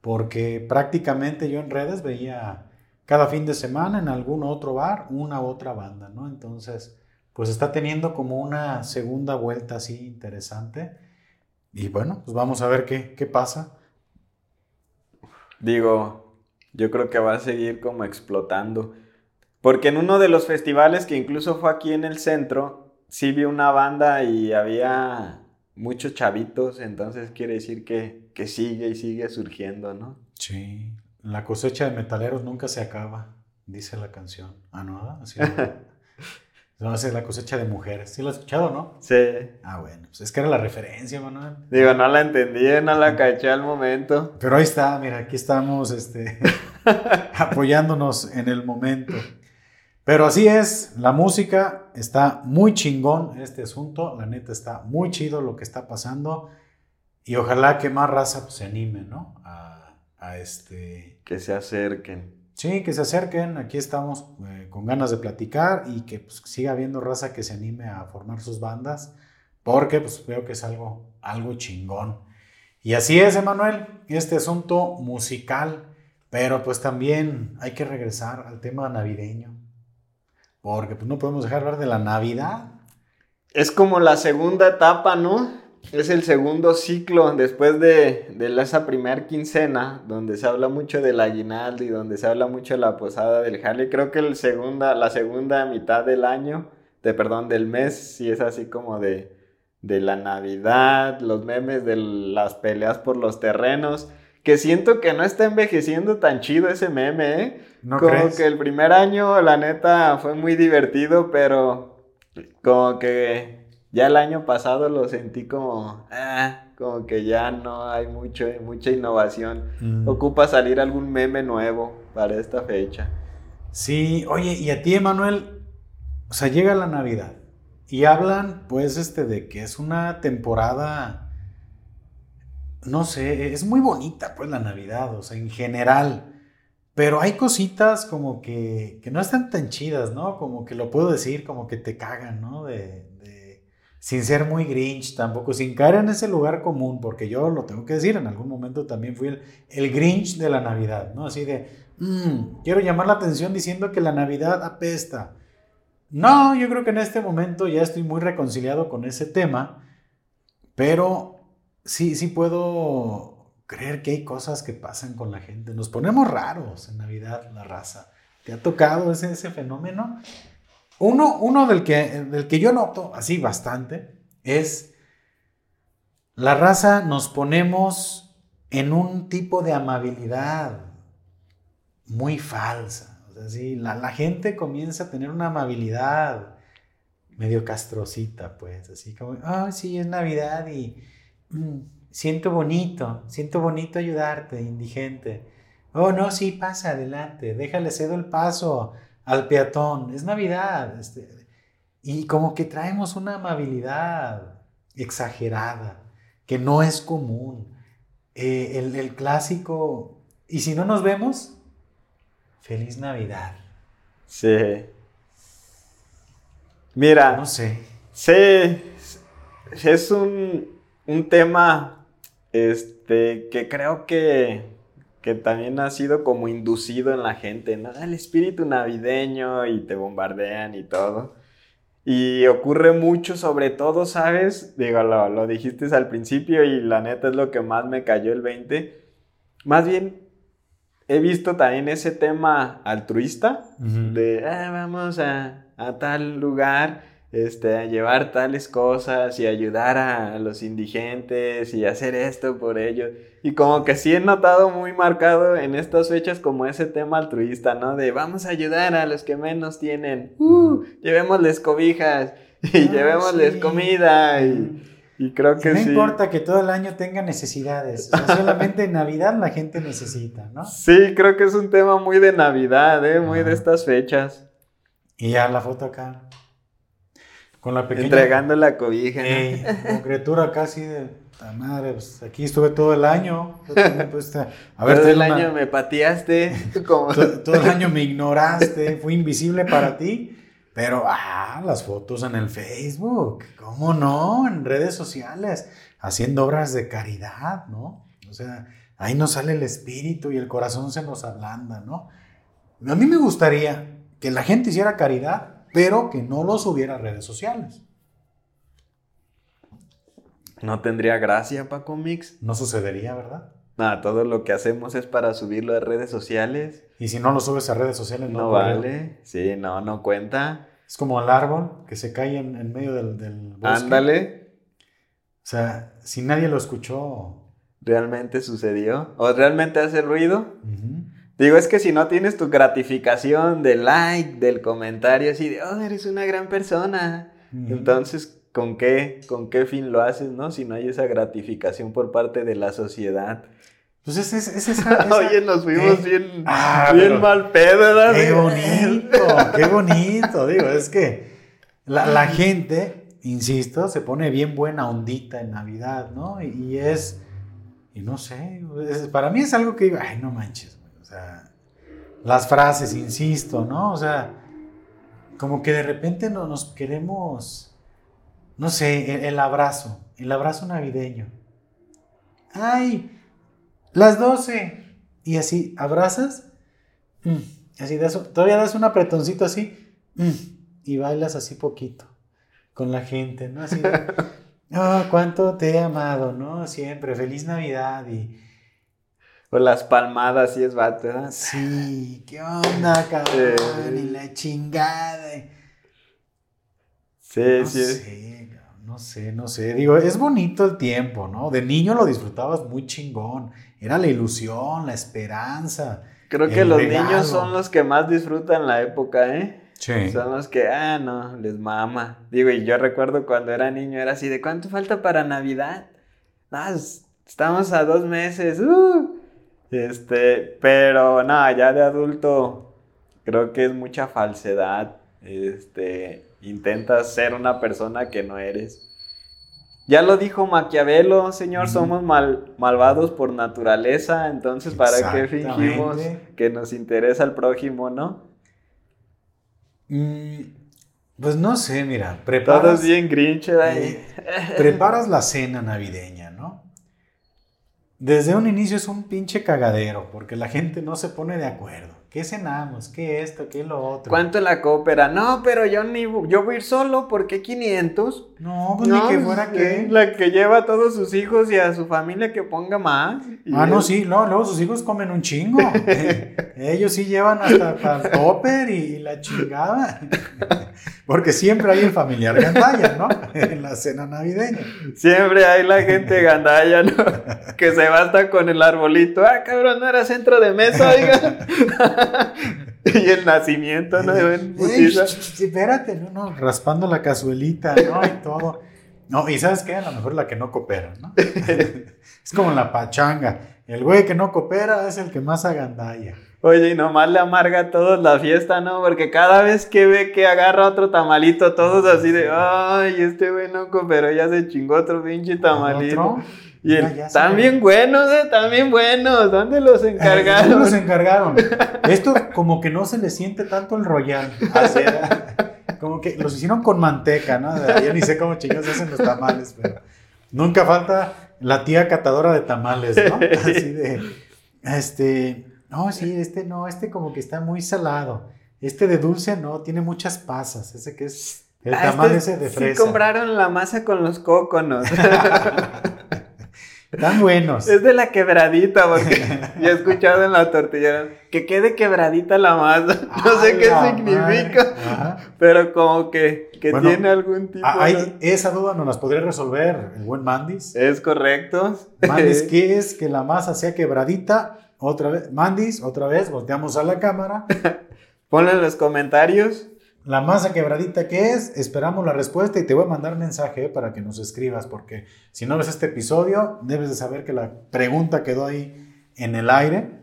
[SPEAKER 1] porque prácticamente yo en redes veía cada fin de semana en algún otro bar una u otra banda, ¿no? Entonces, pues está teniendo como una segunda vuelta así interesante. Y bueno, pues vamos a ver qué, qué pasa.
[SPEAKER 2] Digo, yo creo que va a seguir como explotando. Porque en uno de los festivales que incluso fue aquí en el centro, sí vi una banda y había muchos chavitos, entonces quiere decir que, que sigue y sigue surgiendo, ¿no?
[SPEAKER 1] Sí, la cosecha de metaleros nunca se acaba, dice la canción. Ah, no, así No, es la cosecha de mujeres. ¿Sí lo has escuchado, no?
[SPEAKER 2] Sí.
[SPEAKER 1] Ah, bueno. Pues es que era la referencia, Manuel.
[SPEAKER 2] Digo, no la entendí, no la caché al momento.
[SPEAKER 1] Pero ahí está, mira, aquí estamos este, apoyándonos en el momento. Pero así es, la música está muy chingón en este asunto. La neta está muy chido lo que está pasando. Y ojalá que más raza pues, se anime, ¿no? A, a este...
[SPEAKER 2] Que se acerquen.
[SPEAKER 1] Sí, que se acerquen, aquí estamos eh, con ganas de platicar y que pues, siga habiendo raza que se anime a formar sus bandas, porque pues veo que es algo, algo chingón. Y así es, Emanuel, este asunto musical, pero pues también hay que regresar al tema navideño, porque pues no podemos dejar hablar de la Navidad.
[SPEAKER 2] Es como la segunda etapa, ¿no? Es el segundo ciclo después de, esa primer quincena, donde se habla mucho del aguinaldo y donde se habla mucho de la posada del Harley. Creo que el segunda, la segunda mitad del año, de perdón, del mes, sí es así como de, de la Navidad, los memes de las peleas por los terrenos. Que siento que no está envejeciendo tan chido ese meme, ¿eh?
[SPEAKER 1] ¿No
[SPEAKER 2] como que el primer año, la neta, fue muy divertido, pero como que ya el año pasado lo sentí como, ah, como que ya no hay mucho, mucha innovación. Mm. Ocupa salir algún meme nuevo para esta fecha.
[SPEAKER 1] Sí, oye, y a ti, Emanuel, o sea, llega la Navidad y hablan, pues, este, de que es una temporada, no sé, es muy bonita, pues, la Navidad, o sea, en general. Pero hay cositas como que, que no están tan chidas, ¿no? Como que lo puedo decir, como que te cagan, ¿no? De, sin ser muy grinch tampoco, sin caer en ese lugar común, porque yo lo tengo que decir, en algún momento también fui el, grinch de la Navidad, ¿no? Así de, mm, quiero llamar la atención diciendo que la Navidad apesta. No, yo creo que en este momento ya estoy muy reconciliado con ese tema, pero sí, sí puedo creer que hay cosas que pasan con la gente. Nos ponemos raros en Navidad, la raza. ¿Te ha tocado ese, ese fenómeno? Uno, del, que, del que yo noto así bastante es la raza nos ponemos en un tipo de amabilidad muy falsa. O sea, la, la, gente comienza a tener una amabilidad medio castrocita, pues, así como, ah, sí, es Navidad y mm, siento bonito, siento bonito ayudarte, indigente. Oh, no, sí, pasa adelante, déjale cedo el paso al peatón, es Navidad. Este, y como que traemos una amabilidad exagerada, que no es común. Eh, el, clásico, y si no nos vemos, Feliz Navidad.
[SPEAKER 2] Sí. Mira.
[SPEAKER 1] No sé.
[SPEAKER 2] Sí, es un, un tema este, que creo que, que también ha sido como inducido en la gente, ¿no? El espíritu navideño y te bombardean y todo. Y ocurre mucho, sobre todo, ¿sabes? Digo, lo, lo dijiste al principio y la neta es lo que más me cayó el 20. Más bien, he visto también ese tema altruista de, ah, vamos a, a tal lugar este, llevar tales cosas y ayudar a los indigentes y hacer esto por ellos. Y como que sí he notado muy marcado en estas fechas como ese tema altruista, ¿no? De vamos a ayudar a los que menos tienen, uh, llevémosles cobijas y ah, llevémosles comida y, y, creo que
[SPEAKER 1] no
[SPEAKER 2] sí.
[SPEAKER 1] No importa que todo el año tenga necesidades, solamente en Navidad la gente necesita, ¿no?
[SPEAKER 2] Sí, creo que es un tema muy de Navidad, ¿eh? Muy de estas fechas.
[SPEAKER 1] Y ya la foto acá.
[SPEAKER 2] Con la pequeña. Entregando la cobija.
[SPEAKER 1] ¿no? criatura casi de. La madre, pues aquí estuve todo el año.
[SPEAKER 2] A ver, todo el año me pateaste.
[SPEAKER 1] Como... Todo, el año me ignoraste. Fui invisible para ti. Pero, ah, las fotos en el Facebook. ¿Cómo no? En redes sociales. Haciendo obras de caridad, ¿no? O sea, ahí nos sale el espíritu y el corazón se nos ablanda, ¿no? A mí me gustaría que la gente hiciera caridad pero que no lo subiera a redes sociales.
[SPEAKER 2] No tendría gracia, Paco Mix.
[SPEAKER 1] No sucedería, ¿verdad?
[SPEAKER 2] Nada, todo lo que hacemos es para subirlo a redes sociales.
[SPEAKER 1] Y si no lo subes a redes sociales,
[SPEAKER 2] no, no vale. Sí, no, no cuenta.
[SPEAKER 1] Es como el árbol que se cae en, medio del, del bosque.
[SPEAKER 2] Ándale.
[SPEAKER 1] O sea, si nadie lo escuchó.
[SPEAKER 2] ¿Realmente sucedió? ¿O realmente hace ruido? Digo, es que si no tienes tu gratificación del like, del comentario, así de, oh, eres una gran persona. Entonces, ¿con qué, ¿con qué fin lo haces, no? Si no hay esa gratificación por parte de la sociedad.
[SPEAKER 1] Entonces, pues es, es esa,
[SPEAKER 2] Oye, nos fuimos bien, ah, bien mal pedo, ¿verdad?
[SPEAKER 1] Qué bonito, qué bonito. Digo, es que la, la, gente, insisto, se pone bien buena ondita en Navidad, ¿no? Y, y es, y no sé, para mí es algo que digo, ay, no manches sea, las frases, insisto, ¿no? O sea, como que de repente no nos queremos, no sé, el, abrazo, el abrazo navideño. ¡Ay! Las 12. Y así, abrazas, mm, así das, todavía das un apretoncito así, mm, y bailas así poquito con la gente, ¿no? Así, oh, cuánto te he amado, ¿no? Siempre, feliz Navidad y
[SPEAKER 2] o las palmadas y es vato, ¿verdad?
[SPEAKER 1] Sí, ¿qué onda, cabrón? Y la chingada.
[SPEAKER 2] Sí,
[SPEAKER 1] no
[SPEAKER 2] sí.
[SPEAKER 1] Sé, no sé, no sé. Digo, es bonito el tiempo, ¿no? De niño lo disfrutabas muy chingón. Era la ilusión, la esperanza.
[SPEAKER 2] Creo que los niños son los que más disfrutan la época, ¿eh?
[SPEAKER 1] Sí.
[SPEAKER 2] Son los que, ah, no, les mama. Digo, y yo recuerdo cuando era niño, era así de, ¿cuánto falta para Navidad? Ah, estamos a dos meses. Uh. Este, pero nada, ya de adulto creo que es mucha falsedad. Este, intentas ser una persona que no eres. Ya lo dijo Maquiavelo, señor, somos mal, malvados por naturaleza, entonces ¿para qué fingimos que nos interesa el prójimo, no?
[SPEAKER 1] Mm, pues no sé, mira, preparas...
[SPEAKER 2] Bien grinch,
[SPEAKER 1] eh, preparas la cena navideña, ¿no? Desde un inicio es un pinche cagadero, porque la gente no se pone de acuerdo. ¿Qué cenamos? ¿Qué esto? ¿Qué lo otro?
[SPEAKER 2] ¿Cuánto la coopera? No, pero yo ni yo voy a ir solo, ¿por qué 500?
[SPEAKER 1] No, pues ni que fuera que.
[SPEAKER 2] La que lleva a todos sus hijos y a su familia que ponga más.
[SPEAKER 1] Ah, no, sí, no, luego sus hijos comen un chingo. Ellos sí llevan hasta, el topper y, la chingada. Porque siempre hay el familiar gandaya, ¿no? En la cena navideña.
[SPEAKER 2] Siempre hay la gente gandaya, ¿no? Que se basta con el arbolito. Ah, cabrón, no era centro de mesa, oiga. y el nacimiento, ¿no?
[SPEAKER 1] Sí, espérate, no, no, raspando la cazuelita, ¿no? Y todo. No, y ¿sabes qué? A lo mejor la que no coopera, ¿no? es como la pachanga. El güey que no coopera es el que más agandalla.
[SPEAKER 2] Oye, y nomás le amarga a todos la fiesta, ¿no? Porque cada vez que ve que agarra otro tamalito, todos así de, ay, este güey no pero ya se chingó otro pinche tamalito. Y él, también buenos, eh, también buenos. ¿Dónde los encargaron? ¿Dónde
[SPEAKER 1] los encargaron? Esto como que no se le siente tanto el royal. como que los hicieron con manteca, ¿no? Yo ni sé cómo chingados hacen los tamales, pero nunca falta la tía catadora de tamales, ¿no? Así de, este, no, sí, este no, este como que está muy salado. Este de dulce no, tiene muchas pasas. Ese que es el ah, tamal este ese de fresa.
[SPEAKER 2] Sí compraron la masa con los cóconos.
[SPEAKER 1] Están buenos.
[SPEAKER 2] Es de la quebradita, porque ya he escuchado en la tortilla que quede quebradita la masa. No sé qué significa, pero como que, tiene algún tipo
[SPEAKER 1] de... Esa duda nos las podría resolver el buen Mandis.
[SPEAKER 2] Es correcto.
[SPEAKER 1] Mandis, ¿qué es que la masa sea quebradita? Otra vez, Mandis, otra vez, volteamos a la cámara.
[SPEAKER 2] Ponle en los comentarios.
[SPEAKER 1] La masa quebradita que es, esperamos la respuesta y te voy a mandar mensaje eh, para que nos escribas, porque si no ves este episodio, debes de saber que la pregunta quedó ahí en el aire.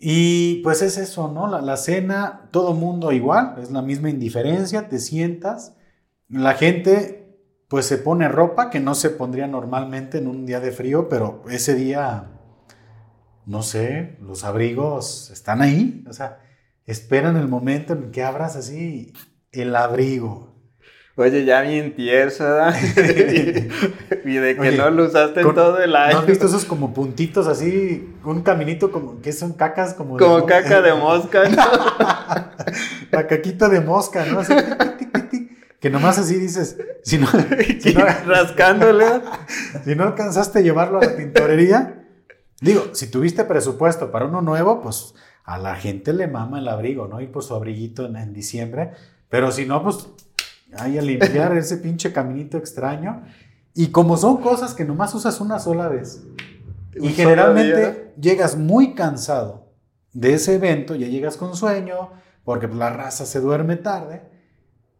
[SPEAKER 1] Y pues es eso, ¿no? La, la cena, todo mundo igual, es la misma indiferencia, te sientas, la gente pues se pone ropa que no se pondría normalmente en un día de frío, pero ese día, no sé, los abrigos están ahí, o sea, esperan el momento en que abras así el abrigo.
[SPEAKER 2] Oye, ya bien ¿verdad? y de que no lo usaste todo el año.
[SPEAKER 1] ¿No has visto esos como puntitos así? Un caminito como que son cacas como
[SPEAKER 2] Como caca de mosca, ¿no?
[SPEAKER 1] La caquita de mosca, ¿no? Así, que nomás así dices, si no,
[SPEAKER 2] rascándole.
[SPEAKER 1] si no alcanzaste a llevarlo a la tintorería, digo, si tuviste presupuesto para uno nuevo, pues a la gente le mama el abrigo, ¿no? Ir por su abriguito en, diciembre. Pero si no, pues hay a limpiar ese pinche caminito extraño. Y como son cosas que nomás usas una sola vez, y generalmente llegas muy cansado de ese evento, ya llegas con sueño, porque la raza se duerme tarde,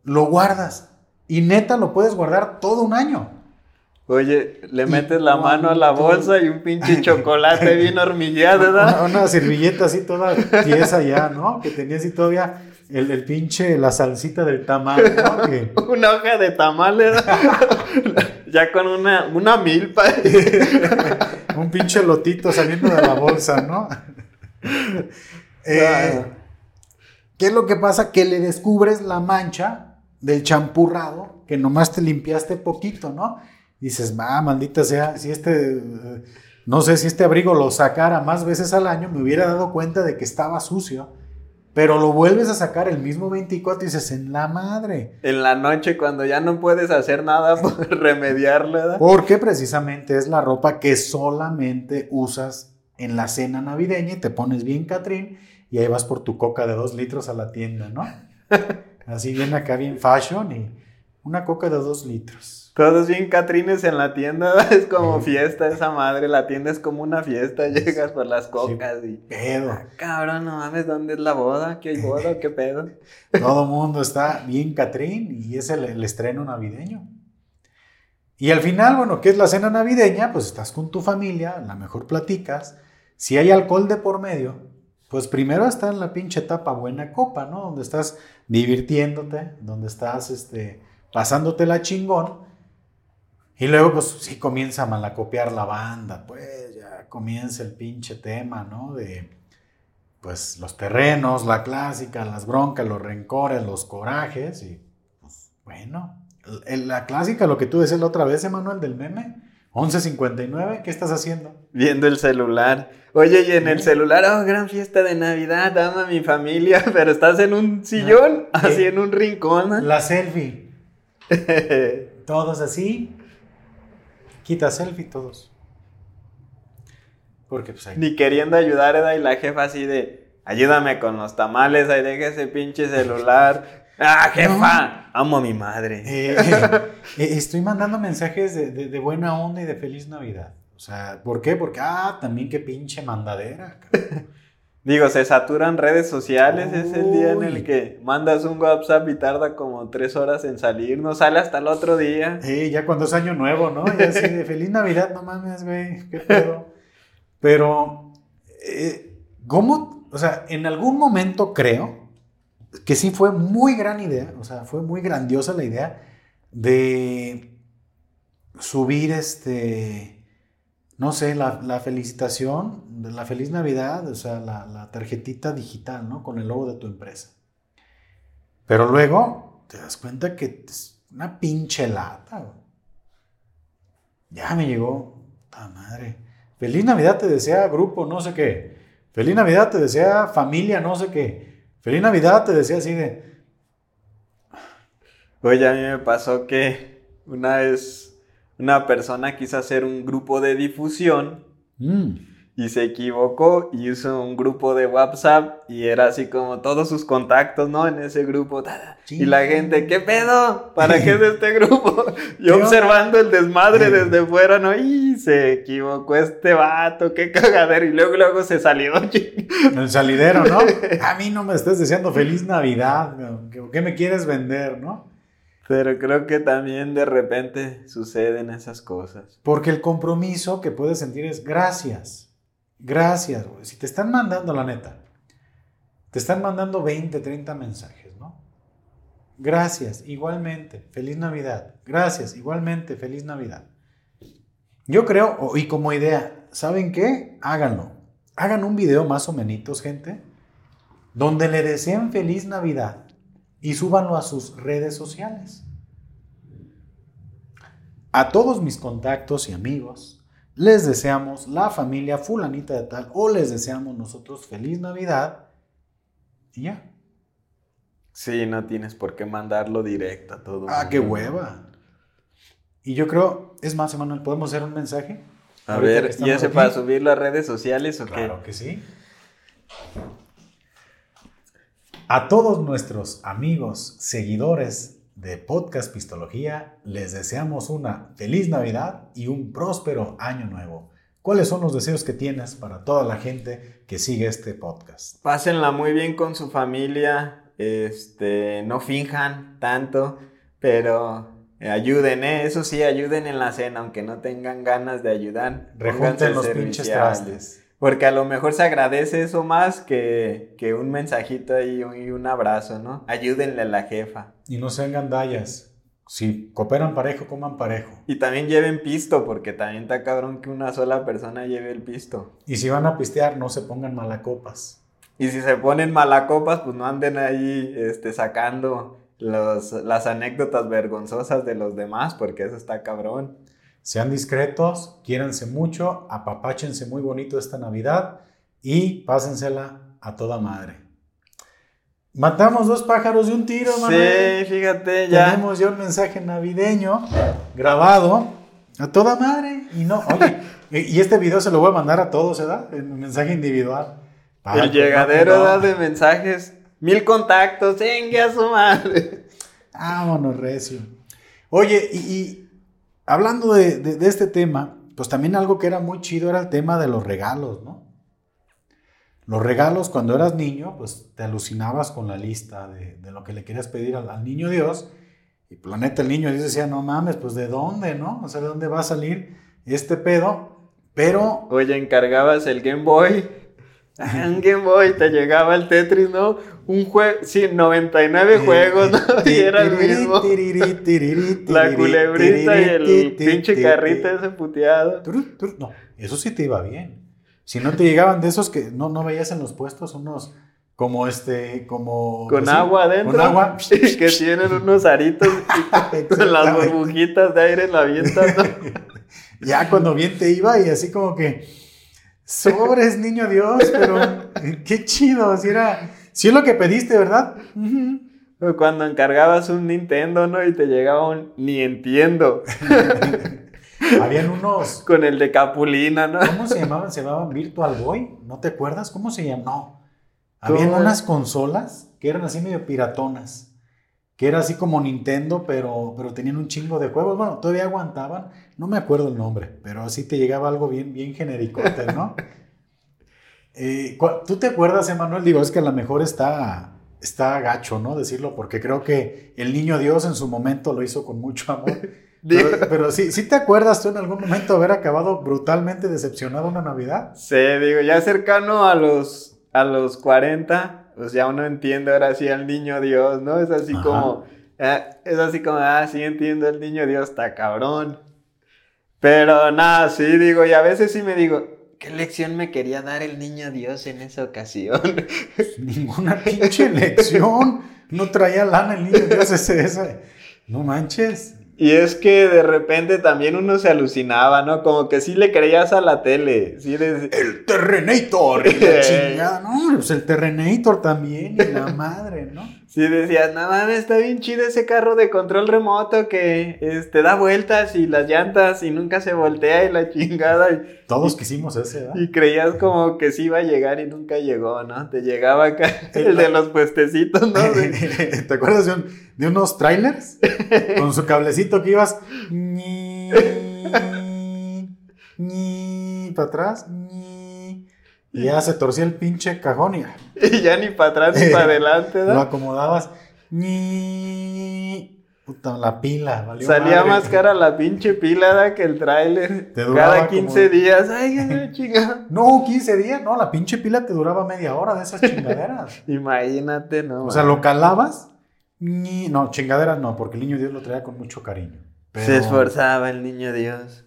[SPEAKER 1] lo guardas. Y neta lo puedes guardar todo un año.
[SPEAKER 2] Oye, le metes la mano a la bolsa y un pinche chocolate bien hormigueado, ¿verdad?
[SPEAKER 1] Una, servilleta así toda tiesa ya, ¿no? Que tenía así todavía el, pinche, la salsita del tamal, ¿no?
[SPEAKER 2] una hoja de tamal, ya con una, una milpa.
[SPEAKER 1] un pinche lotito saliendo de la bolsa, ¿no? Eh, ¿Qué es lo que pasa? Que le descubres la mancha del champurrado, que nomás te limpiaste poquito, ¿no? Dices, va, maldita sea, si este, no sé, si este abrigo lo sacara más veces al año, me hubiera dado cuenta de que estaba sucio. Pero lo vuelves a sacar el mismo 24 y dices, en la madre.
[SPEAKER 2] En la noche, cuando ya no puedes hacer nada por remediarlo.
[SPEAKER 1] Porque precisamente es la ropa que solamente usas en la cena navideña y te pones bien Catrín y ahí vas por tu coca de dos litros a la tienda, ¿no? Así bien acá, bien fashion y una coca de dos litros.
[SPEAKER 2] Todos bien catrines en la tienda, es como fiesta esa madre, la tienda es como una fiesta, llegas por las cocas y...
[SPEAKER 1] Pedo.
[SPEAKER 2] Ah, cabrón, no mames, ¿dónde es la boda? ¿Qué hay boda? ¿Qué pedo?
[SPEAKER 1] Todo mundo está bien catrín y es el, estreno navideño. Y al final, bueno, ¿qué es la cena navideña? Pues estás con tu familia, a lo mejor platicas. Si hay alcohol de por medio, pues primero está en la pinche etapa buena copa, ¿no? Donde estás divirtiéndote, donde estás, este, pasándote la chingón. Y luego, pues sí comienza a malacopiar la banda, pues ya comienza el pinche tema, ¿no? De, pues, los terrenos, la clásica, las broncas, los rencores, los corajes, y, pues, bueno. La clásica, lo que tú decías la otra vez, Emanuel, del meme, 11.59, ¿qué estás haciendo?
[SPEAKER 2] Viendo el celular. Oye, y en el celular, oh, gran fiesta de Navidad, ama mi familia, pero estás en un sillón, así en un rincón.
[SPEAKER 1] La selfie. Todos así, Quita selfie todos.
[SPEAKER 2] Porque pues ahí. Ni queriendo ayudar, Eda, y la jefa así de, ayúdame con los tamales, ahí deja ese pinche celular. ¡Ah, jefa! Amo a mi madre.
[SPEAKER 1] Eh, eh, estoy mandando mensajes de, buena onda y de feliz Navidad. O sea, ¿por qué? Porque, ah, también qué pinche mandadera.
[SPEAKER 2] Digo, se saturan redes sociales, es el día en el que mandas un WhatsApp y tarda como tres horas en salir, no sale hasta el otro día.
[SPEAKER 1] Sí, ya cuando es año nuevo, ¿no? Ya así de feliz Navidad, no mames, güey, qué pedo. Pero, eh, ¿cómo o sea, en algún momento creo que sí fue muy gran idea, o sea, fue muy grandiosa la idea de subir este, no sé, la, felicitación, la feliz Navidad, o sea, la, la, tarjetita digital, ¿no? Con el logo de tu empresa. Pero luego te das cuenta que es una pinche lata. Ya me llegó, puta madre. Feliz Navidad te desea grupo, no sé qué. Feliz Navidad te desea familia, no sé qué. Feliz Navidad te desea así de...
[SPEAKER 2] Oye, a mí me pasó que una vez una persona quiso hacer un grupo de difusión. Mm y se equivocó y hizo un grupo de WhatsApp y era así como todos sus contactos, ¿no? En ese grupo. Y la gente, ¿qué pedo? ¿Para qué es este grupo? Yo observando el desmadre desde fuera, ¿no? Y se equivocó este vato, qué cagadero. Y luego, luego se salió.
[SPEAKER 1] El salidero, ¿no? A mí no me estés deseando feliz Navidad, ¿qué me quieres vender, no?
[SPEAKER 2] Pero creo que también de repente suceden esas cosas.
[SPEAKER 1] Porque el compromiso que puedes sentir es gracias. Gracias. Si te están mandando, la neta, te están mandando 20, 30 mensajes, ¿no? Gracias, igualmente, feliz Navidad. Gracias, igualmente, feliz Navidad. Yo creo, y como idea, ¿saben qué? Háganlo. Hagan un video más o menos, gente, donde le deseen feliz Navidad y súbanlo a sus redes sociales. A todos mis contactos y amigos, les deseamos la familia fulanita de tal o les deseamos nosotros feliz Navidad y ya.
[SPEAKER 2] Sí, no tienes por qué mandarlo directo a todo.
[SPEAKER 1] Ah, qué hueva. Y yo creo, es más, Emanuel, ¿podemos hacer un mensaje?
[SPEAKER 2] A ver, ¿ya se para subirlo a redes sociales o
[SPEAKER 1] qué? Claro que sí. A todos nuestros amigos, seguidores de Podcast Pistología, les deseamos una feliz Navidad y un próspero año nuevo. ¿Cuáles son los deseos que tienes para toda la gente que sigue este podcast?
[SPEAKER 2] Pásenla muy bien con su familia, este, no finjan tanto, pero ayuden, ¿eh? eso sí, ayuden en la cena, aunque no tengan ganas de ayudar.
[SPEAKER 1] Rejunten los pinches trastes.
[SPEAKER 2] Porque a lo mejor se agradece eso más que, un mensajito y un, abrazo, ¿no? Ayúdenle a la jefa.
[SPEAKER 1] Y no sean gandallas. Si cooperan parejo, coman parejo.
[SPEAKER 2] Y también lleven pisto, porque también está cabrón que una sola persona lleve el pisto.
[SPEAKER 1] Y si van a pistear, no se pongan malacopas.
[SPEAKER 2] Y si se ponen malacopas, pues no anden ahí este, sacando las anécdotas vergonzosas de los demás, porque eso está cabrón.
[SPEAKER 1] Sean discretos, quiéranse mucho, apapáchense muy bonito esta Navidad y pásensela a toda madre. Matamos dos pájaros de un tiro,
[SPEAKER 2] Manuel. Sí, fíjate, ya.
[SPEAKER 1] Tenemos ya un mensaje navideño grabado a toda madre. Y no, oye, y este video se lo voy a mandar a todos, ¿verdad? En mensaje individual.
[SPEAKER 2] El llegadero de mensajes, mil contactos, venga a su madre.
[SPEAKER 1] Vámonos, recio. Oye, y hablando de, este tema, pues también algo que era muy chido era el tema de los regalos, ¿no? Los regalos, cuando eras niño, pues te alucinabas con la lista de, lo que le querías pedir al, niño Dios. Y planeta, pues, el niño Dios decía, no mames, pues de dónde, ¿no? O sea, ¿de dónde va a salir este pedo? Pero...
[SPEAKER 2] Oye, encargabas el Game Boy. Un Game Boy te llegaba el Tetris, ¿no? Un juego, sí, 99 juegos, ¿no? Y era el mismo. La culebrita y el pinche carrito ese puteado.
[SPEAKER 1] No, eso sí te iba bien. Si no te llegaban de esos que no, no veías en los puestos, unos como este, como...
[SPEAKER 2] Con agua adentro. Con agua. que tienen unos aritos con las burbujitas de aire en la vienta,
[SPEAKER 1] ya cuando bien te iba y así como que sobres, niño Dios, pero qué chido, si era, si es lo que pediste, ¿verdad?
[SPEAKER 2] Cuando encargabas un Nintendo, ¿no? Y te llegaba un ni entiendo.
[SPEAKER 1] Habían unos.
[SPEAKER 2] Con el de Capulina, ¿no?
[SPEAKER 1] ¿Cómo se llamaban? ¿Se llamaban Virtual Boy? ¿No te acuerdas? ¿Cómo se llamaban? No. Habían unas consolas que eran así medio piratonas que era así como Nintendo, pero, pero tenían un chingo de juegos. Bueno, todavía aguantaban, no me acuerdo el nombre, pero así te llegaba algo bien, bien genérico, ¿no? Eh, ¿Tú te acuerdas, Emanuel? Digo, es que a lo mejor está, está gacho, ¿no? Decirlo, porque creo que el niño Dios en su momento lo hizo con mucho amor. Pero, sí, ¿sí te acuerdas tú en algún momento haber acabado brutalmente decepcionado una Navidad?
[SPEAKER 2] Sí, digo, ya cercano a los a los 40, pues ya uno entiende ahora sí al niño Dios, ¿no? Es así como, eh, es así como, ah, sí entiendo el niño Dios, está cabrón. Pero nada, sí digo, y a veces sí me digo, ¿qué lección me quería dar el niño Dios en esa ocasión?
[SPEAKER 1] Ninguna pinche lección. No traía lana el niño Dios ese, ese. No manches.
[SPEAKER 2] Y es que de repente también uno se alucinaba, ¿no? Como que sí le creías a la tele. Sí
[SPEAKER 1] El Terrenator. Y la chingada, no, pues el Terrenator también, y la madre, ¿no?
[SPEAKER 2] Sí decías, no mames, está bien chido ese carro de control remoto que este, da vueltas y las llantas y nunca se voltea y la chingada. Y,
[SPEAKER 1] Todos quisimos ese, ¿verdad?
[SPEAKER 2] Y creías como que sí iba a llegar y nunca llegó, ¿no? Te llegaba acá el de los puestecitos, ¿no?
[SPEAKER 1] ¿Te acuerdas de, unos trailers? Con su cablecito que ibas... Ni, ni, para atrás, y ya se torcía el pinche cajón y...
[SPEAKER 2] y ya ni para atrás ni para adelante, ¿no?
[SPEAKER 1] Lo acomodabas. Ni... Puta, la pila,
[SPEAKER 2] valió Salía más cara la pinche pila ¿da? que el tráiler. Cada 15 días. Ay, chinga.
[SPEAKER 1] No, 15 días, no, la pinche pila te duraba media hora de esas chingaderas.
[SPEAKER 2] Imagínate, ¿no?
[SPEAKER 1] O sea, lo calabas. Ni... No, chingaderas no, porque el niño Dios lo traía con mucho cariño.
[SPEAKER 2] Se esforzaba el niño Dios.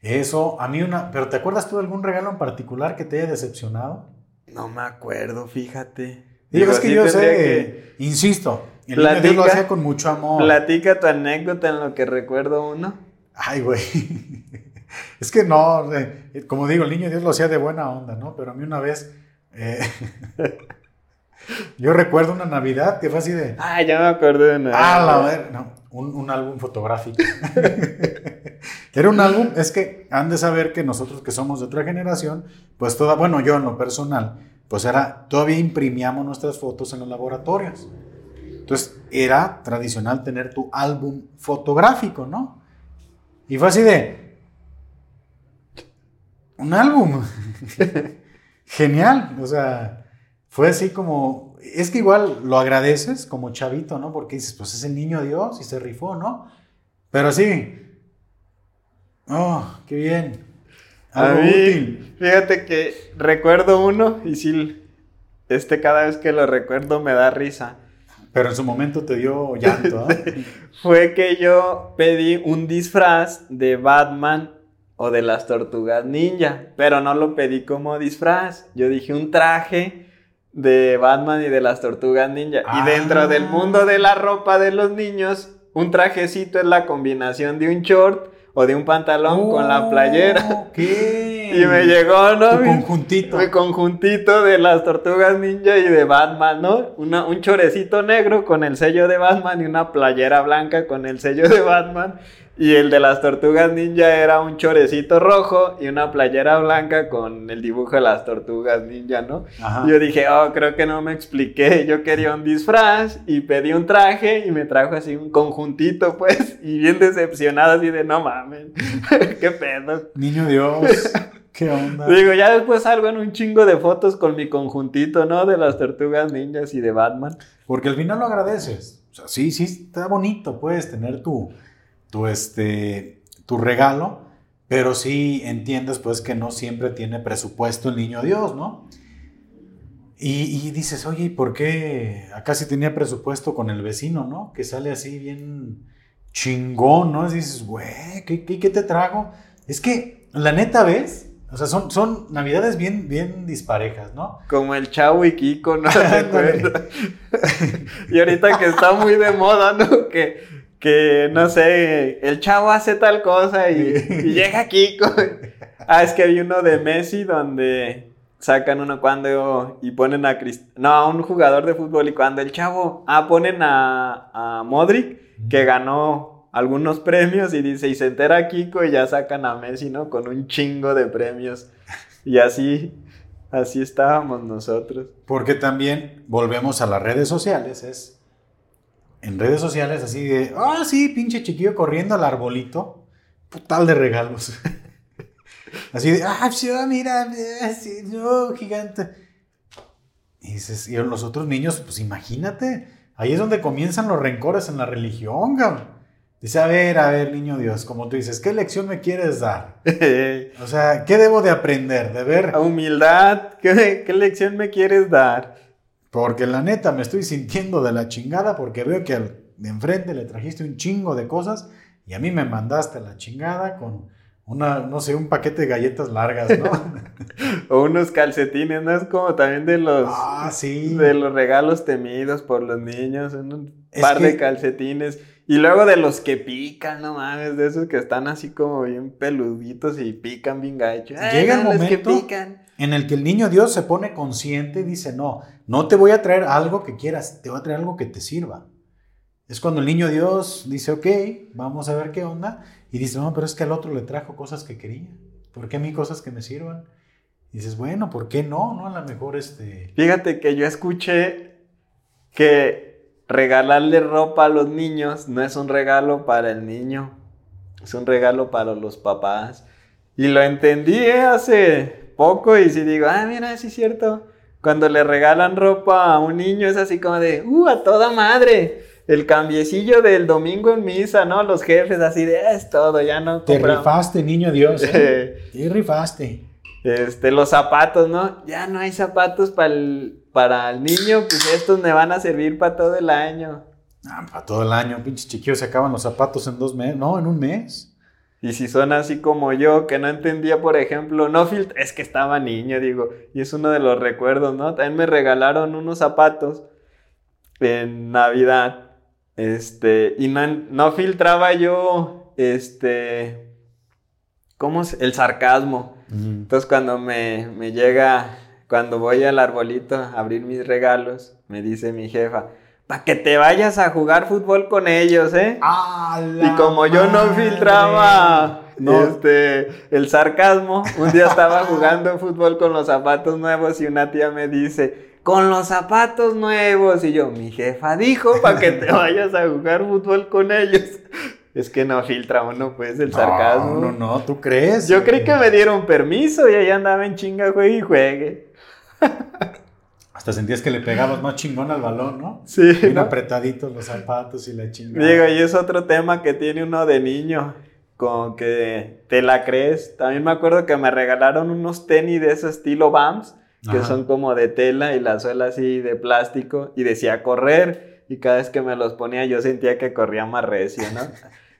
[SPEAKER 1] Eso, a mí una... ¿Pero te acuerdas tú de algún regalo en particular que te haya decepcionado?
[SPEAKER 2] No me acuerdo, fíjate.
[SPEAKER 1] Digo, es que yo sé, insisto, el platica, lo hacía con mucho amor.
[SPEAKER 2] Platica tu anécdota en lo que recuerdo uno.
[SPEAKER 1] Ay, güey. Es que no, como digo, el niño Dios lo hacía de buena onda, ¿no? Pero a mí una vez... Eh, yo recuerdo una Navidad que fue así de...
[SPEAKER 2] Ah, ya me acordé de una.
[SPEAKER 1] Ah, la ver, no, un, álbum fotográfico. Era un álbum, es que han de saber que nosotros que somos de otra generación, pues toda, bueno, yo en lo personal, pues era, todavía imprimíamos nuestras fotos en los laboratorios. Entonces era tradicional tener tu álbum fotográfico, ¿no? Y fue así de, un álbum. Genial, o sea, fue así como, es que igual lo agradeces como chavito, ¿no? Porque dices, pues es el niño Dios y se rifó, ¿no? Pero sí, Oh, qué bien.
[SPEAKER 2] a mí, fíjate que recuerdo uno y sí, este cada vez que lo recuerdo me da risa.
[SPEAKER 1] Pero en su momento te dio llanto. ¿eh?
[SPEAKER 2] Fue que yo pedí un disfraz de Batman o de las tortugas ninja, pero no lo pedí como disfraz. Yo dije un traje de Batman y de las tortugas ninja. Y dentro del ah. mundo de la ropa de los niños, un trajecito es la combinación de un short o de un pantalón con la playera. ¿Qué? Y me llegó, ¿no?
[SPEAKER 1] Tu conjuntito.
[SPEAKER 2] Mi conjuntito de las tortugas ninja y de Batman, ¿no? Una, un chorecito negro con el sello de Batman y una playera blanca con el sello de Batman. Y el de las tortugas ninja era un chorecito rojo y una playera blanca con el dibujo de las tortugas ninja, ¿no? Y yo dije, oh, creo que no me expliqué. Yo quería un disfraz y pedí un traje y me trajo así un conjuntito, pues, y bien decepcionado, así de no mames, qué pedo.
[SPEAKER 1] Niño Dios. ¿Qué onda?
[SPEAKER 2] Digo, ya después salgo en un chingo de fotos con mi conjuntito, ¿no? De las tortugas ninjas y de Batman.
[SPEAKER 1] Porque al final lo agradeces. O sea, sí, sí, está bonito, puedes tener tu, tu, este, tu regalo, pero sí entiendes pues que no siempre tiene presupuesto el niño Dios, ¿no? Y, dices, oye, ¿y por qué acá sí tenía presupuesto con el vecino, ¿no? Que sale así bien chingón, ¿no? Y dices, güey, ¿qué, ¿qué, te trago? Es que, la neta, ¿ves? O sea, son, son navidades bien, bien disparejas, ¿no?
[SPEAKER 2] Como el Chavo y Kiko, ¿no? y ahorita que está muy de moda, ¿no? Que que no sé, el chavo hace tal cosa y, llega Kiko. ah, es que hay uno de Messi donde sacan uno cuando y ponen a no, a un jugador de fútbol y cuando el chavo, ah, ponen a, a Modric que ganó algunos premios y dice, y se entera Kiko y ya sacan a Messi, ¿no? Con un chingo de premios. Y así, así estábamos nosotros.
[SPEAKER 1] Porque también volvemos a las redes sociales, es en redes sociales así de, ah, sí, pinche chiquillo corriendo al arbolito, putal de regalos. así de, ah, sí, ah, mira, sí, no, gigante. Y dices, y los otros niños, pues imagínate, ahí es donde comienzan los rencores en la religión, cabrón. Dice, a ver, a ver, niño Dios, como tú dices, ¿qué lección me quieres dar? o sea, ¿qué debo de aprender? De ver...
[SPEAKER 2] A humildad, ¿qué, ¿qué lección me quieres dar?
[SPEAKER 1] Porque la neta me estoy sintiendo de la chingada porque veo que al de enfrente le trajiste un chingo de cosas y a mí me mandaste la chingada con una, no sé, un paquete de galletas largas, ¿no?
[SPEAKER 2] o unos calcetines, ¿no? Es como también de los,
[SPEAKER 1] ah, sí.
[SPEAKER 2] de los regalos temidos por los niños, un par de calcetines. Y luego de los que pican, no mames, de esos que están así como bien peluditos y pican bien gacho.
[SPEAKER 1] Llega el momento en el que el niño Dios se pone consciente y dice, no, no te voy a traer algo que quieras, te voy a traer algo que te sirva. Es cuando el niño Dios dice, ok, vamos a ver qué onda. Y dice, no, pero es que al otro le trajo cosas que quería. ¿Por qué a mí cosas que me sirvan? Y dices, bueno, ¿por qué no? No, a lo mejor este...
[SPEAKER 2] Fíjate que yo escuché que regalarle ropa a los niños no es un regalo para el niño, es un regalo para los papás. Y lo entendí ¿eh? hace poco y si digo, ah, mira, sí es cierto. Cuando le regalan ropa a un niño es así como de, uh, a toda madre el cambiecillo del domingo en misa, ¿no? Los jefes así de, ah, es todo, ya no
[SPEAKER 1] Te rifaste, niño Dios. ¿eh? Te rifaste.
[SPEAKER 2] Este, los zapatos, ¿no? Ya no hay zapatos para el, para el niño, pues estos me van a servir para todo el año.
[SPEAKER 1] Ah, para todo el año, pinches chiquillos se acaban los zapatos en dos meses, no, en un mes.
[SPEAKER 2] Y si son así como yo, que no entendía, por ejemplo, no filtra, es que estaba niño, digo, y es uno de los recuerdos, ¿no? También me regalaron unos zapatos en Navidad este, y no, filtraba yo, este, ¿cómo es? El sarcasmo. Entonces cuando me, me llega, cuando voy al arbolito a abrir mis regalos, me dice mi jefa, para que te vayas a jugar fútbol con ellos, ¿eh? y como yo no filtraba Este, el sarcasmo, un día estaba jugando fútbol con los zapatos nuevos y una tía me dice, con los zapatos nuevos. Y yo, mi jefa dijo para que te vayas a jugar fútbol con ellos. Es que no filtra uno, pues, el sarcasmo.
[SPEAKER 1] No, no, no, ¿tú crees?
[SPEAKER 2] Yo creí que me dieron permiso y ahí andaba en chinga, juegue y juegue.
[SPEAKER 1] Hasta sentías que le pegabas más chingón al balón, ¿no?
[SPEAKER 2] Sí.
[SPEAKER 1] Bien apretaditos los zapatos y la chingada.
[SPEAKER 2] Digo, y es otro tema que tiene uno de niño. Con que te la crees. También me acuerdo que me regalaron unos tenis de ese estilo BAMS que son como de tela y la suela así de plástico y decía correr y cada vez que me los ponía yo sentía que corría más recio, ¿no?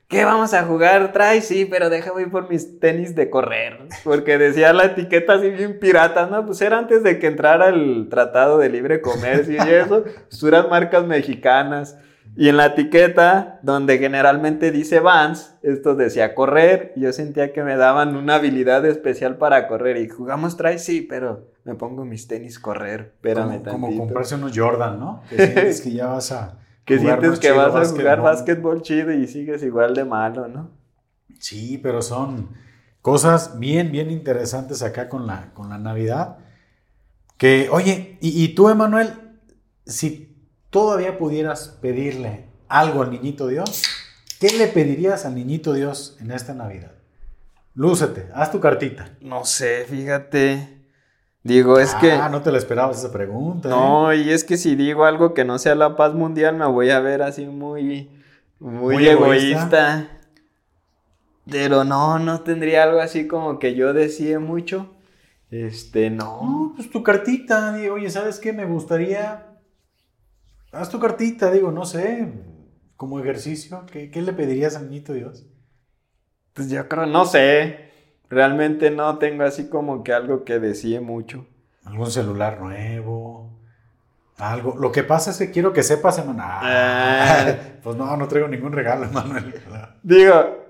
[SPEAKER 2] ¿Qué vamos a jugar? Trae, sí, pero déjame ir por mis tenis de correr. Porque decía la etiqueta así bien pirata, ¿no? Pues era antes de que entrara el Tratado de Libre Comercio y eso. Pues marcas mexicanas. Y en la etiqueta, donde generalmente dice Vans, esto decía correr. Y yo sentía que me daban una habilidad especial para correr. Y jugamos trae, sí, pero me pongo mis tenis correr. Espérame
[SPEAKER 1] como, como comprarse unos Jordan, ¿no? Que sientes que ya vas a.
[SPEAKER 2] que sientes que vas a jugar básquetbol chido y sigues igual de malo, ¿no?
[SPEAKER 1] Sí, pero son cosas bien, bien interesantes acá con la, con la Navidad. Que, oye, y, y tú, Emanuel, si todavía pudieras pedirle algo al niñito Dios, ¿qué le pedirías al niñito Dios en esta Navidad? Lúcete, haz tu cartita.
[SPEAKER 2] No sé, fíjate. Digo, es que.
[SPEAKER 1] Ah, no te la esperabas esa pregunta.
[SPEAKER 2] No, ¿eh? y es que si digo algo que no sea la paz mundial, me voy a ver así muy. Muy, egoísta. Pero no, no tendría algo así como que yo decía mucho. Este, no.
[SPEAKER 1] No, pues tu cartita. Oye, ¿sabes qué? Me gustaría haz tu cartita, digo, no sé, como ejercicio, ¿qué, le pedirías al niñito Dios?
[SPEAKER 2] Pues yo creo, no sé, realmente no tengo así como que algo que decía mucho.
[SPEAKER 1] ¿Algún celular nuevo? Algo. Lo que pasa es que quiero que sepas, hermano. Ah, pues no, no traigo ningún regalo, Manuel.
[SPEAKER 2] Digo,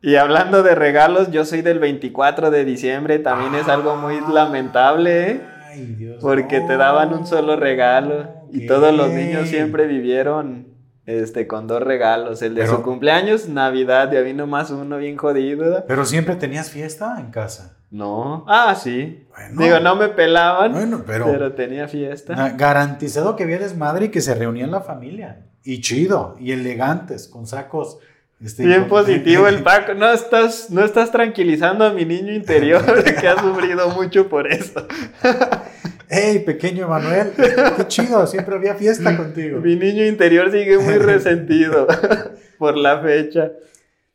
[SPEAKER 2] y hablando de regalos, yo soy del 24 de diciembre, también es algo muy ah. lamentable, ¿eh? Ay, Dios. Porque te daban un solo regalo. Y todos los niños siempre vivieron este, con dos regalos. El de su cumpleaños, Navidad, y había nomás uno bien jodido.
[SPEAKER 1] Pero siempre tenías fiesta en casa.
[SPEAKER 2] No. Ah, sí. Digo, no me pelaban. Bueno, pero. Pero tenía fiesta.
[SPEAKER 1] Garantizado que había desmadre y que se reunían la familia. Y chido. Y elegantes, con sacos.
[SPEAKER 2] Este, bien positivo el Paco. No estás, no estás tranquilizando a mi niño interior que ha sufrido mucho por eso.
[SPEAKER 1] hey, pequeño Emanuel, qué chido, siempre había fiesta contigo.
[SPEAKER 2] Mi niño interior sigue muy resentido por la fecha.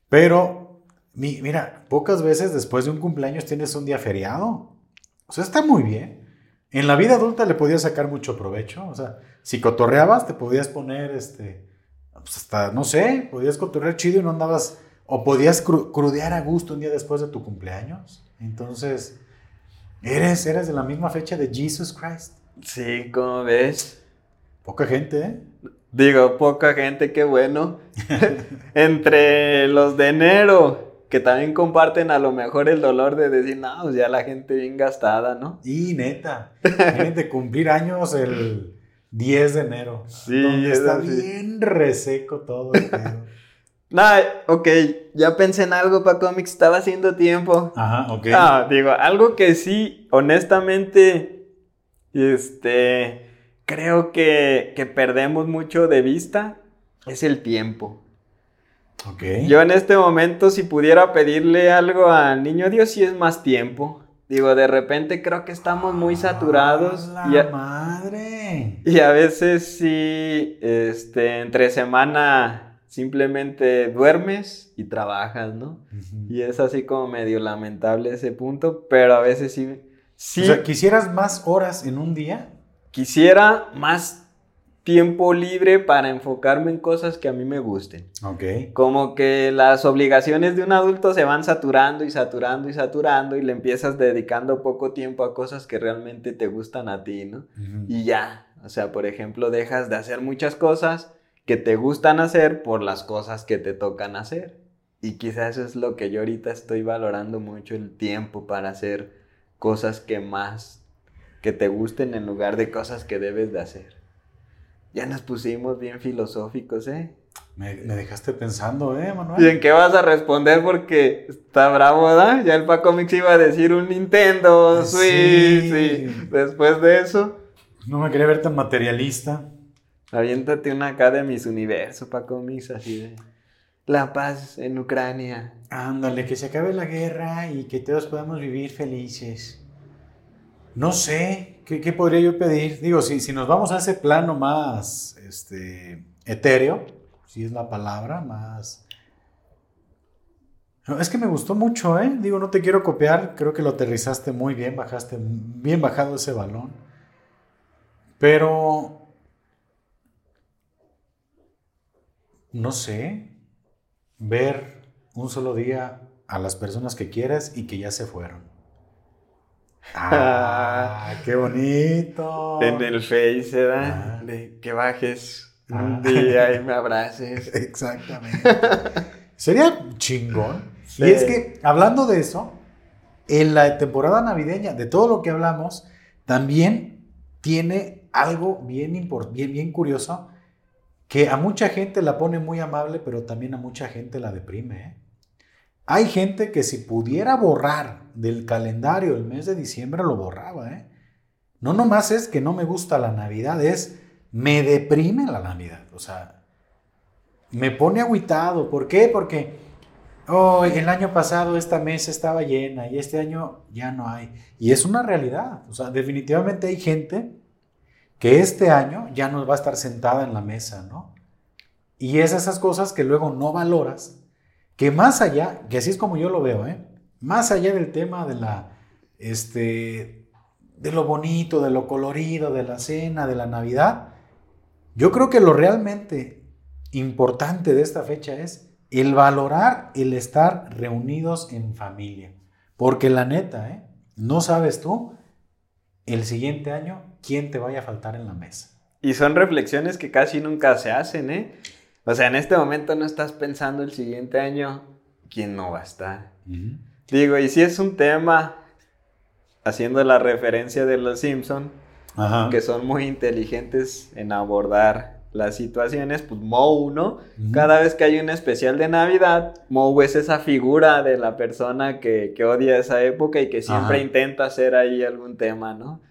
[SPEAKER 1] Pero, mira, pocas veces después de un cumpleaños tienes un día feriado. O sea, está muy bien. En la vida adulta le podías sacar mucho provecho. O sea, si cotorreabas, te podías poner, este, pues hasta, no sé, podías cotorrear chido y no andabas, o podías crudear a gusto un día después de tu cumpleaños. Entonces, eres, eres de la misma fecha de Jesus Christ.
[SPEAKER 2] Sí, ¿cómo ves?
[SPEAKER 1] Poca gente, ¿eh?
[SPEAKER 2] Digo, poca gente, qué bueno. Entre los de enero, que también comparten a lo mejor el dolor de decir, no, pues ya la gente bien gastada, ¿no?
[SPEAKER 1] Y neta, tienen de cumplir años el 10 de enero. Sí, donde está bien reseco todo.
[SPEAKER 2] Nah, ok, ya pensé en algo para cómics, estaba haciendo tiempo.
[SPEAKER 1] Ajá, ok.
[SPEAKER 2] Ah, digo, algo que sí, honestamente, este, creo que, que perdemos mucho de vista es el tiempo.
[SPEAKER 1] Ok.
[SPEAKER 2] Yo en este momento, si pudiera pedirle algo al niño Dios, sí es más tiempo. Digo, de repente creo que estamos muy saturados.
[SPEAKER 1] ¡La y a, madre!
[SPEAKER 2] Y a veces sí, este, entre semana simplemente duermes y trabajas, ¿no? Y es así como medio lamentable ese punto, pero a veces sí, sí.
[SPEAKER 1] O sea, ¿quisieras más horas en un día?
[SPEAKER 2] Quisiera más tiempo libre para enfocarme en cosas que a mí me gusten.
[SPEAKER 1] Ok.
[SPEAKER 2] Como que las obligaciones de un adulto se van saturando y saturando y saturando y le empiezas dedicando poco tiempo a cosas que realmente te gustan a ti, ¿no? Y ya, o sea, por ejemplo, dejas de hacer muchas cosas que te gustan hacer por las cosas que te tocan hacer. Y quizás eso es lo que yo ahorita estoy valorando mucho, el tiempo para hacer cosas que más, que te gusten en lugar de cosas que debes de hacer. Ya nos pusimos bien filosóficos, ¿eh?
[SPEAKER 1] Me, dejaste pensando, ¿eh, Manuel?
[SPEAKER 2] ¿Y en qué vas a responder? Porque está bravo, ¿verdad? Ya el Paco Mix iba a decir un Nintendo Switch. Sí. Después de eso.
[SPEAKER 1] No me quería ver tan materialista.
[SPEAKER 2] Aviéntate una acá de mis universos, Paco Mix, así de. La paz en Ucrania.
[SPEAKER 1] Ándale, que se acabe la guerra y que todos podamos vivir felices. No sé, ¿qué, podría yo pedir? Digo, si, si nos vamos a ese plano más este, etéreo, si es la palabra, más... es que me gustó mucho, ¿eh? Digo, no te quiero copiar, creo que lo aterrizaste muy bien, bajaste bien bajado ese balón. Pero... No sé, ver un solo día a las personas que quieres y que ya se fueron. Ah, qué bonito.
[SPEAKER 2] En el Face, ¿verdad? Ah. De que bajes un ah. día y me abraces.
[SPEAKER 1] Exactamente. Sería chingón. Y es que, hablando de eso, en la temporada navideña, de todo lo que hablamos, también tiene algo bien, bien, bien curioso que a mucha gente la pone muy amable, pero también a mucha gente la deprime. ¿eh? Hay gente que si pudiera borrar del calendario el mes de diciembre lo borraba, ¿eh? No nomás es que no me gusta la Navidad, es me deprime la Navidad. O sea, me pone aguitado. ¿Por qué? Porque oh, el año pasado esta mesa estaba llena y este año ya no hay. Y es una realidad. O sea, definitivamente hay gente que este año ya no va a estar sentada en la mesa, ¿no? Y es esas cosas que luego no valoras que más allá, que así es como yo lo veo, ¿eh? más allá del tema de la, este, de lo bonito, de lo colorido, de la cena, de la Navidad, yo creo que lo realmente importante de esta fecha es el valorar el estar reunidos en familia. Porque la neta, ¿eh? no sabes tú el siguiente año quién te vaya a faltar en la mesa.
[SPEAKER 2] Y son reflexiones que casi nunca se hacen, ¿eh? O sea, en este momento no estás pensando el siguiente año quién no va a estar. Digo, y si es un tema, haciendo la referencia de los Simpson, que son muy inteligentes en abordar las situaciones, pues Moe, ¿no? Cada vez que hay un especial de Navidad, Moe es esa figura de la persona que, odia esa época y que siempre intenta hacer ahí algún tema, ¿no?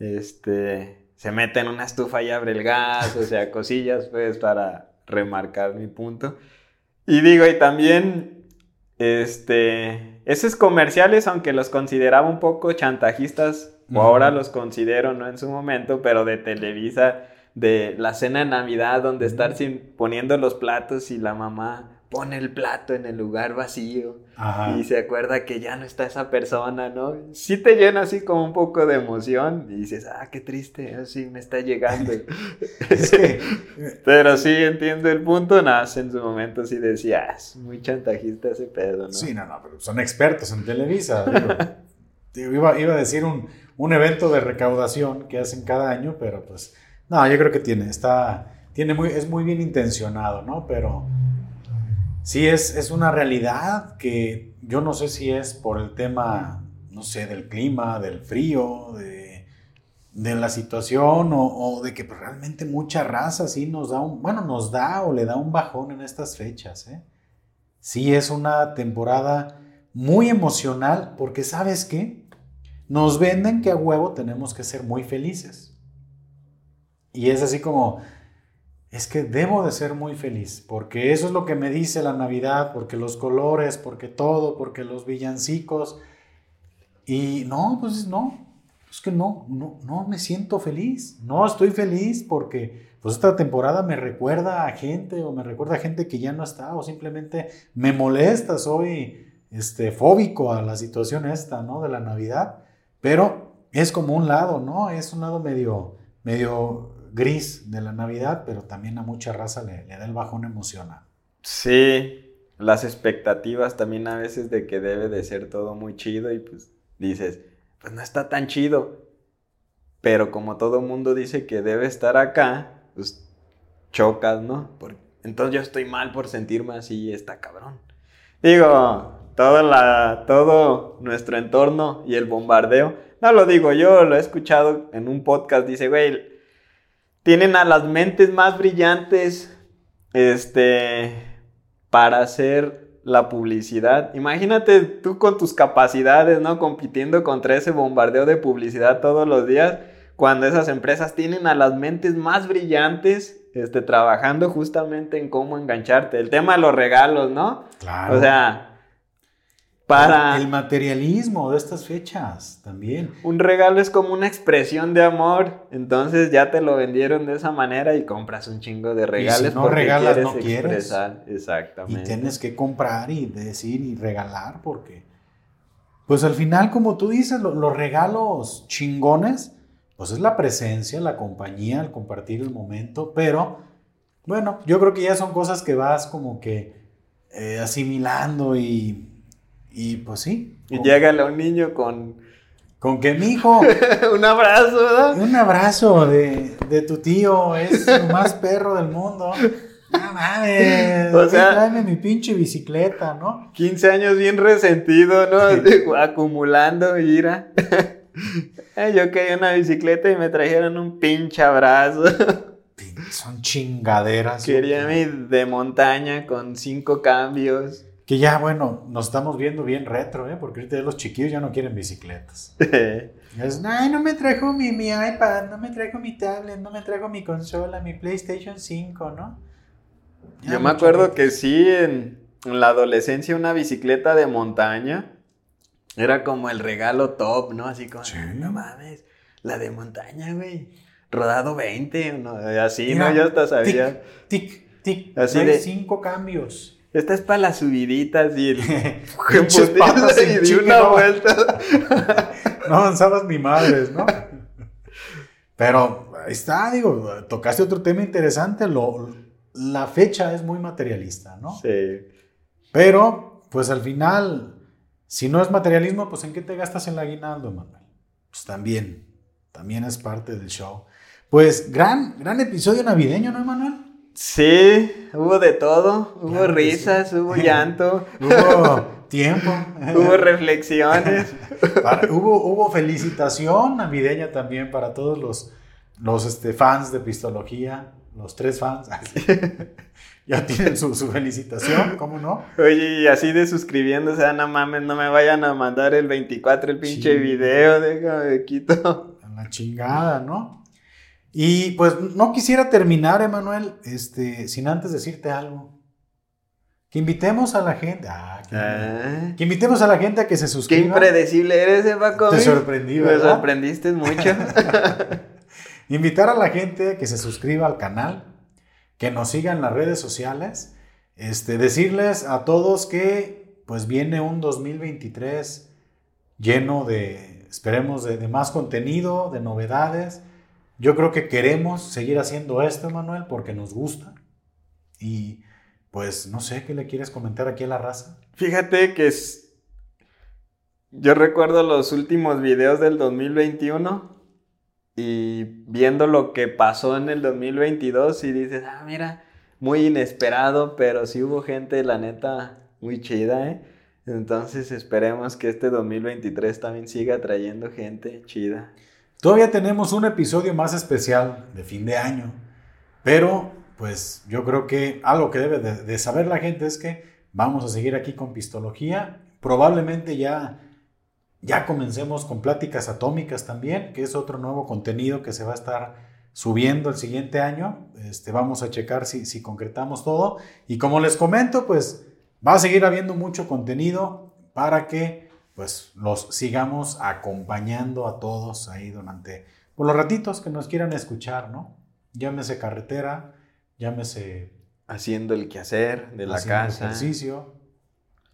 [SPEAKER 2] Este, se mete en una estufa y abre el gas, o sea, cosillas, pues, para remarcar mi punto. Y digo, y también, este, esos comerciales, aunque los consideraba un poco chantajistas, o ahora los considero, no en su momento, pero de Televisa, de la cena de Navidad, donde estar sin, poniendo los platos y la mamá pone el plato en el lugar vacío y se acuerda que ya no está esa persona, ¿no? Sí te llena así como un poco de emoción y dices, ah, qué triste, así me está llegando. Pero sí entiendo el punto, nace en su momento así decía, ah, es muy chantajista ese pedo, ¿no?
[SPEAKER 1] Sí, no, no, pero son expertos en Televisa. iba, iba, a decir un, un evento de recaudación que hacen cada año, pero pues, no, yo creo que tiene, está, tiene muy, es muy bien intencionado, ¿no? Pero Sí, es, es una realidad que yo no sé si es por el tema, no sé, del clima, del frío, de, la situación o, de que realmente mucha raza sí nos da un, bueno, nos da o le da un bajón en estas fechas. ¿eh? Sí, es una temporada muy emocional porque sabes qué, nos venden que a huevo tenemos que ser muy felices. Y es así como, es que debo de ser muy feliz, porque eso es lo que me dice la Navidad, porque los colores, porque todo, porque los villancicos. Y no, pues no, es que no, no, no me siento feliz, no estoy feliz porque pues esta temporada me recuerda a gente o me recuerda a gente que ya no está o simplemente me molesta, soy este, fóbico a la situación esta, ¿no? De la Navidad, pero es como un lado, ¿no? Es un lado medio, medio gris de la Navidad, pero también a mucha raza le, da el bajón emocional.
[SPEAKER 2] Sí, las expectativas también a veces de que debe de ser todo muy chido y pues dices, pues no está tan chido. Pero como todo mundo dice que debe estar acá, pues chocas, ¿no? entonces yo estoy mal por sentirme así, está cabrón. Digo, todo, la, todo nuestro entorno y el bombardeo, no lo digo yo, lo he escuchado en un podcast, dice, güey, tienen a las mentes más brillantes este, para hacer la publicidad. Imagínate tú con tus capacidades, ¿no? Compitiendo contra ese bombardeo de publicidad todos los días, cuando esas empresas tienen a las mentes más brillantes este, trabajando justamente en cómo engancharte. El tema de los regalos, ¿no? Claro. O sea,
[SPEAKER 1] el materialismo de estas fechas también.
[SPEAKER 2] Un regalo es como una expresión de amor, entonces ya te lo vendieron de esa manera y compras un chingo de regalos. Y si
[SPEAKER 1] no regalas, no quieres.
[SPEAKER 2] Exactamente.
[SPEAKER 1] Y tienes que comprar y decir y regalar porque, pues al final, como tú dices, los regalos chingones, pues es la presencia, la compañía, el compartir el momento, pero bueno, yo creo que ya son cosas que vas como que eh, asimilando y y pues sí.
[SPEAKER 2] Y llega un niño con...
[SPEAKER 1] Con que mi hijo...
[SPEAKER 2] un abrazo, ¿verdad?
[SPEAKER 1] Un abrazo de, de tu tío, es el más perro del mundo. No mames, o sea, tráeme mi pinche bicicleta, ¿no?
[SPEAKER 2] 15 años bien resentido, ¿no? Acumulando ira. Eh, yo quería una bicicleta y me trajeron un pinche abrazo.
[SPEAKER 1] Son chingaderas.
[SPEAKER 2] Quería mi de montaña con cinco cambios.
[SPEAKER 1] Que ya, bueno, nos estamos viendo bien retro, ¿eh? Porque ahorita los chiquillos ya no quieren bicicletas. es, Ay, no me trajo mi, mi iPad, no me trajo mi tablet, no me trajo mi consola, mi PlayStation 5, ¿no?
[SPEAKER 2] Yo me acuerdo que sí, en, la adolescencia una bicicleta de montaña era como el regalo top, ¿no? Así como, no mames, la de montaña, güey. Rodado 20, ¿no? así, ¿no? Yo hasta sabía.
[SPEAKER 1] Tic, tic, tic. Así de cinco cambios.
[SPEAKER 2] Esta es para las subiditas y el. y di una vuelta.
[SPEAKER 1] no avanzabas ni madres, ¿no? Pero ahí está, digo, tocaste otro tema interesante. Lo, la fecha es muy materialista, ¿no?
[SPEAKER 2] Sí.
[SPEAKER 1] Pero, pues al final, si no es materialismo, pues ¿en qué te gastas el aguinaldo, Manuel? Pues también, también es parte del show. Pues gran, gran episodio navideño, ¿no, Emanuel?
[SPEAKER 2] Sí, hubo de todo. Hubo risas, hubo llanto.
[SPEAKER 1] hubo tiempo.
[SPEAKER 2] hubo reflexiones.
[SPEAKER 1] hubo, hubo felicitación navideña también para todos los, los este, fans de Pistología. Los tres fans. ya tienen su, felicitación, ¿cómo no?
[SPEAKER 2] Oye, y así de suscribiéndose, ah, no mames, no me vayan a mandar el 24 el pinche video, déjame quito.
[SPEAKER 1] A la chingada, ¿no? Y pues no quisiera terminar, Emanuel, este, sin antes decirte algo. que invitemos a la gente. Ah, que, ah. que, invitemos a la gente a que se suscriba.
[SPEAKER 2] Qué impredecible eres, Paco.
[SPEAKER 1] Te sorprendí, ¿verdad?
[SPEAKER 2] Me sorprendiste mucho.
[SPEAKER 1] Invitar a la gente a que se suscriba al canal, que nos siga en las redes sociales. Este, decirles a todos que pues viene un 2023 lleno de, esperemos, de, de más contenido, de novedades. Yo creo que queremos seguir haciendo esto, Manuel, porque nos gusta. Y pues no sé, ¿qué le quieres comentar aquí a la raza?
[SPEAKER 2] Fíjate que es... Yo recuerdo los últimos videos del 2021 y viendo lo que pasó en el 2022 y dices, ah, mira, muy inesperado, pero sí hubo gente, la neta, muy chida, ¿eh? Entonces esperemos que este 2023 también siga trayendo gente chida.
[SPEAKER 1] Todavía tenemos un episodio más especial de fin de año, pero pues yo creo que algo que debe de, saber la gente es que vamos a seguir aquí con pistología. Probablemente ya, ya comencemos con pláticas atómicas también, que es otro nuevo contenido que se va a estar subiendo el siguiente año. Este, vamos a checar si, si concretamos todo. Y como les comento, pues va a seguir habiendo mucho contenido para que pues los sigamos acompañando a todos ahí durante por los ratitos que nos quieran escuchar, ¿no? Llámese carretera, llámese...
[SPEAKER 2] Haciendo el quehacer de la casa.
[SPEAKER 1] ejercicio,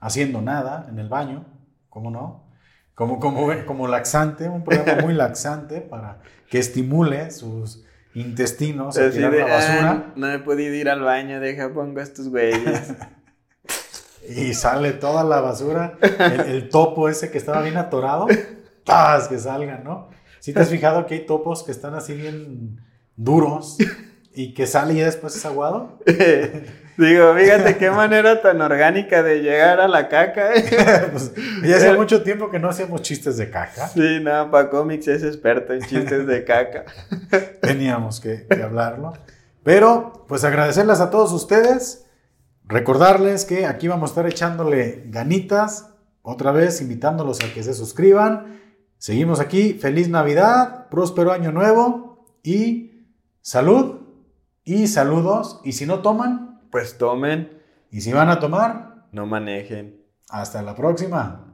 [SPEAKER 1] haciendo nada en el baño, ¿cómo no? Como, como, como laxante, un programa muy laxante para que estimule sus intestinos a tirar la basura.
[SPEAKER 2] Ah, no he podido ir al baño, deja pongo estos güeyes.
[SPEAKER 1] y sale toda la basura, el, topo ese que estaba bien atorado, ¡paz! que salga, ¿no? Si te has fijado que hay topos que están así bien duros y que sale y después es aguado.
[SPEAKER 2] Digo, fíjate qué manera tan orgánica de llegar a la caca. ¿eh?
[SPEAKER 1] pues, ya hace mucho tiempo que no hacíamos chistes de caca.
[SPEAKER 2] Sí, nada, para cómics es experto en chistes de caca.
[SPEAKER 1] Teníamos que, que hablarlo. Pero, pues agradecerles a todos ustedes. Recordarles que aquí vamos a estar echándole ganitas. Otra vez invitándolos a que se suscriban. Seguimos aquí. Feliz Navidad, próspero año nuevo y salud y saludos. Y si no toman,
[SPEAKER 2] pues tomen.
[SPEAKER 1] Y si van a tomar,
[SPEAKER 2] no manejen.
[SPEAKER 1] Hasta la próxima.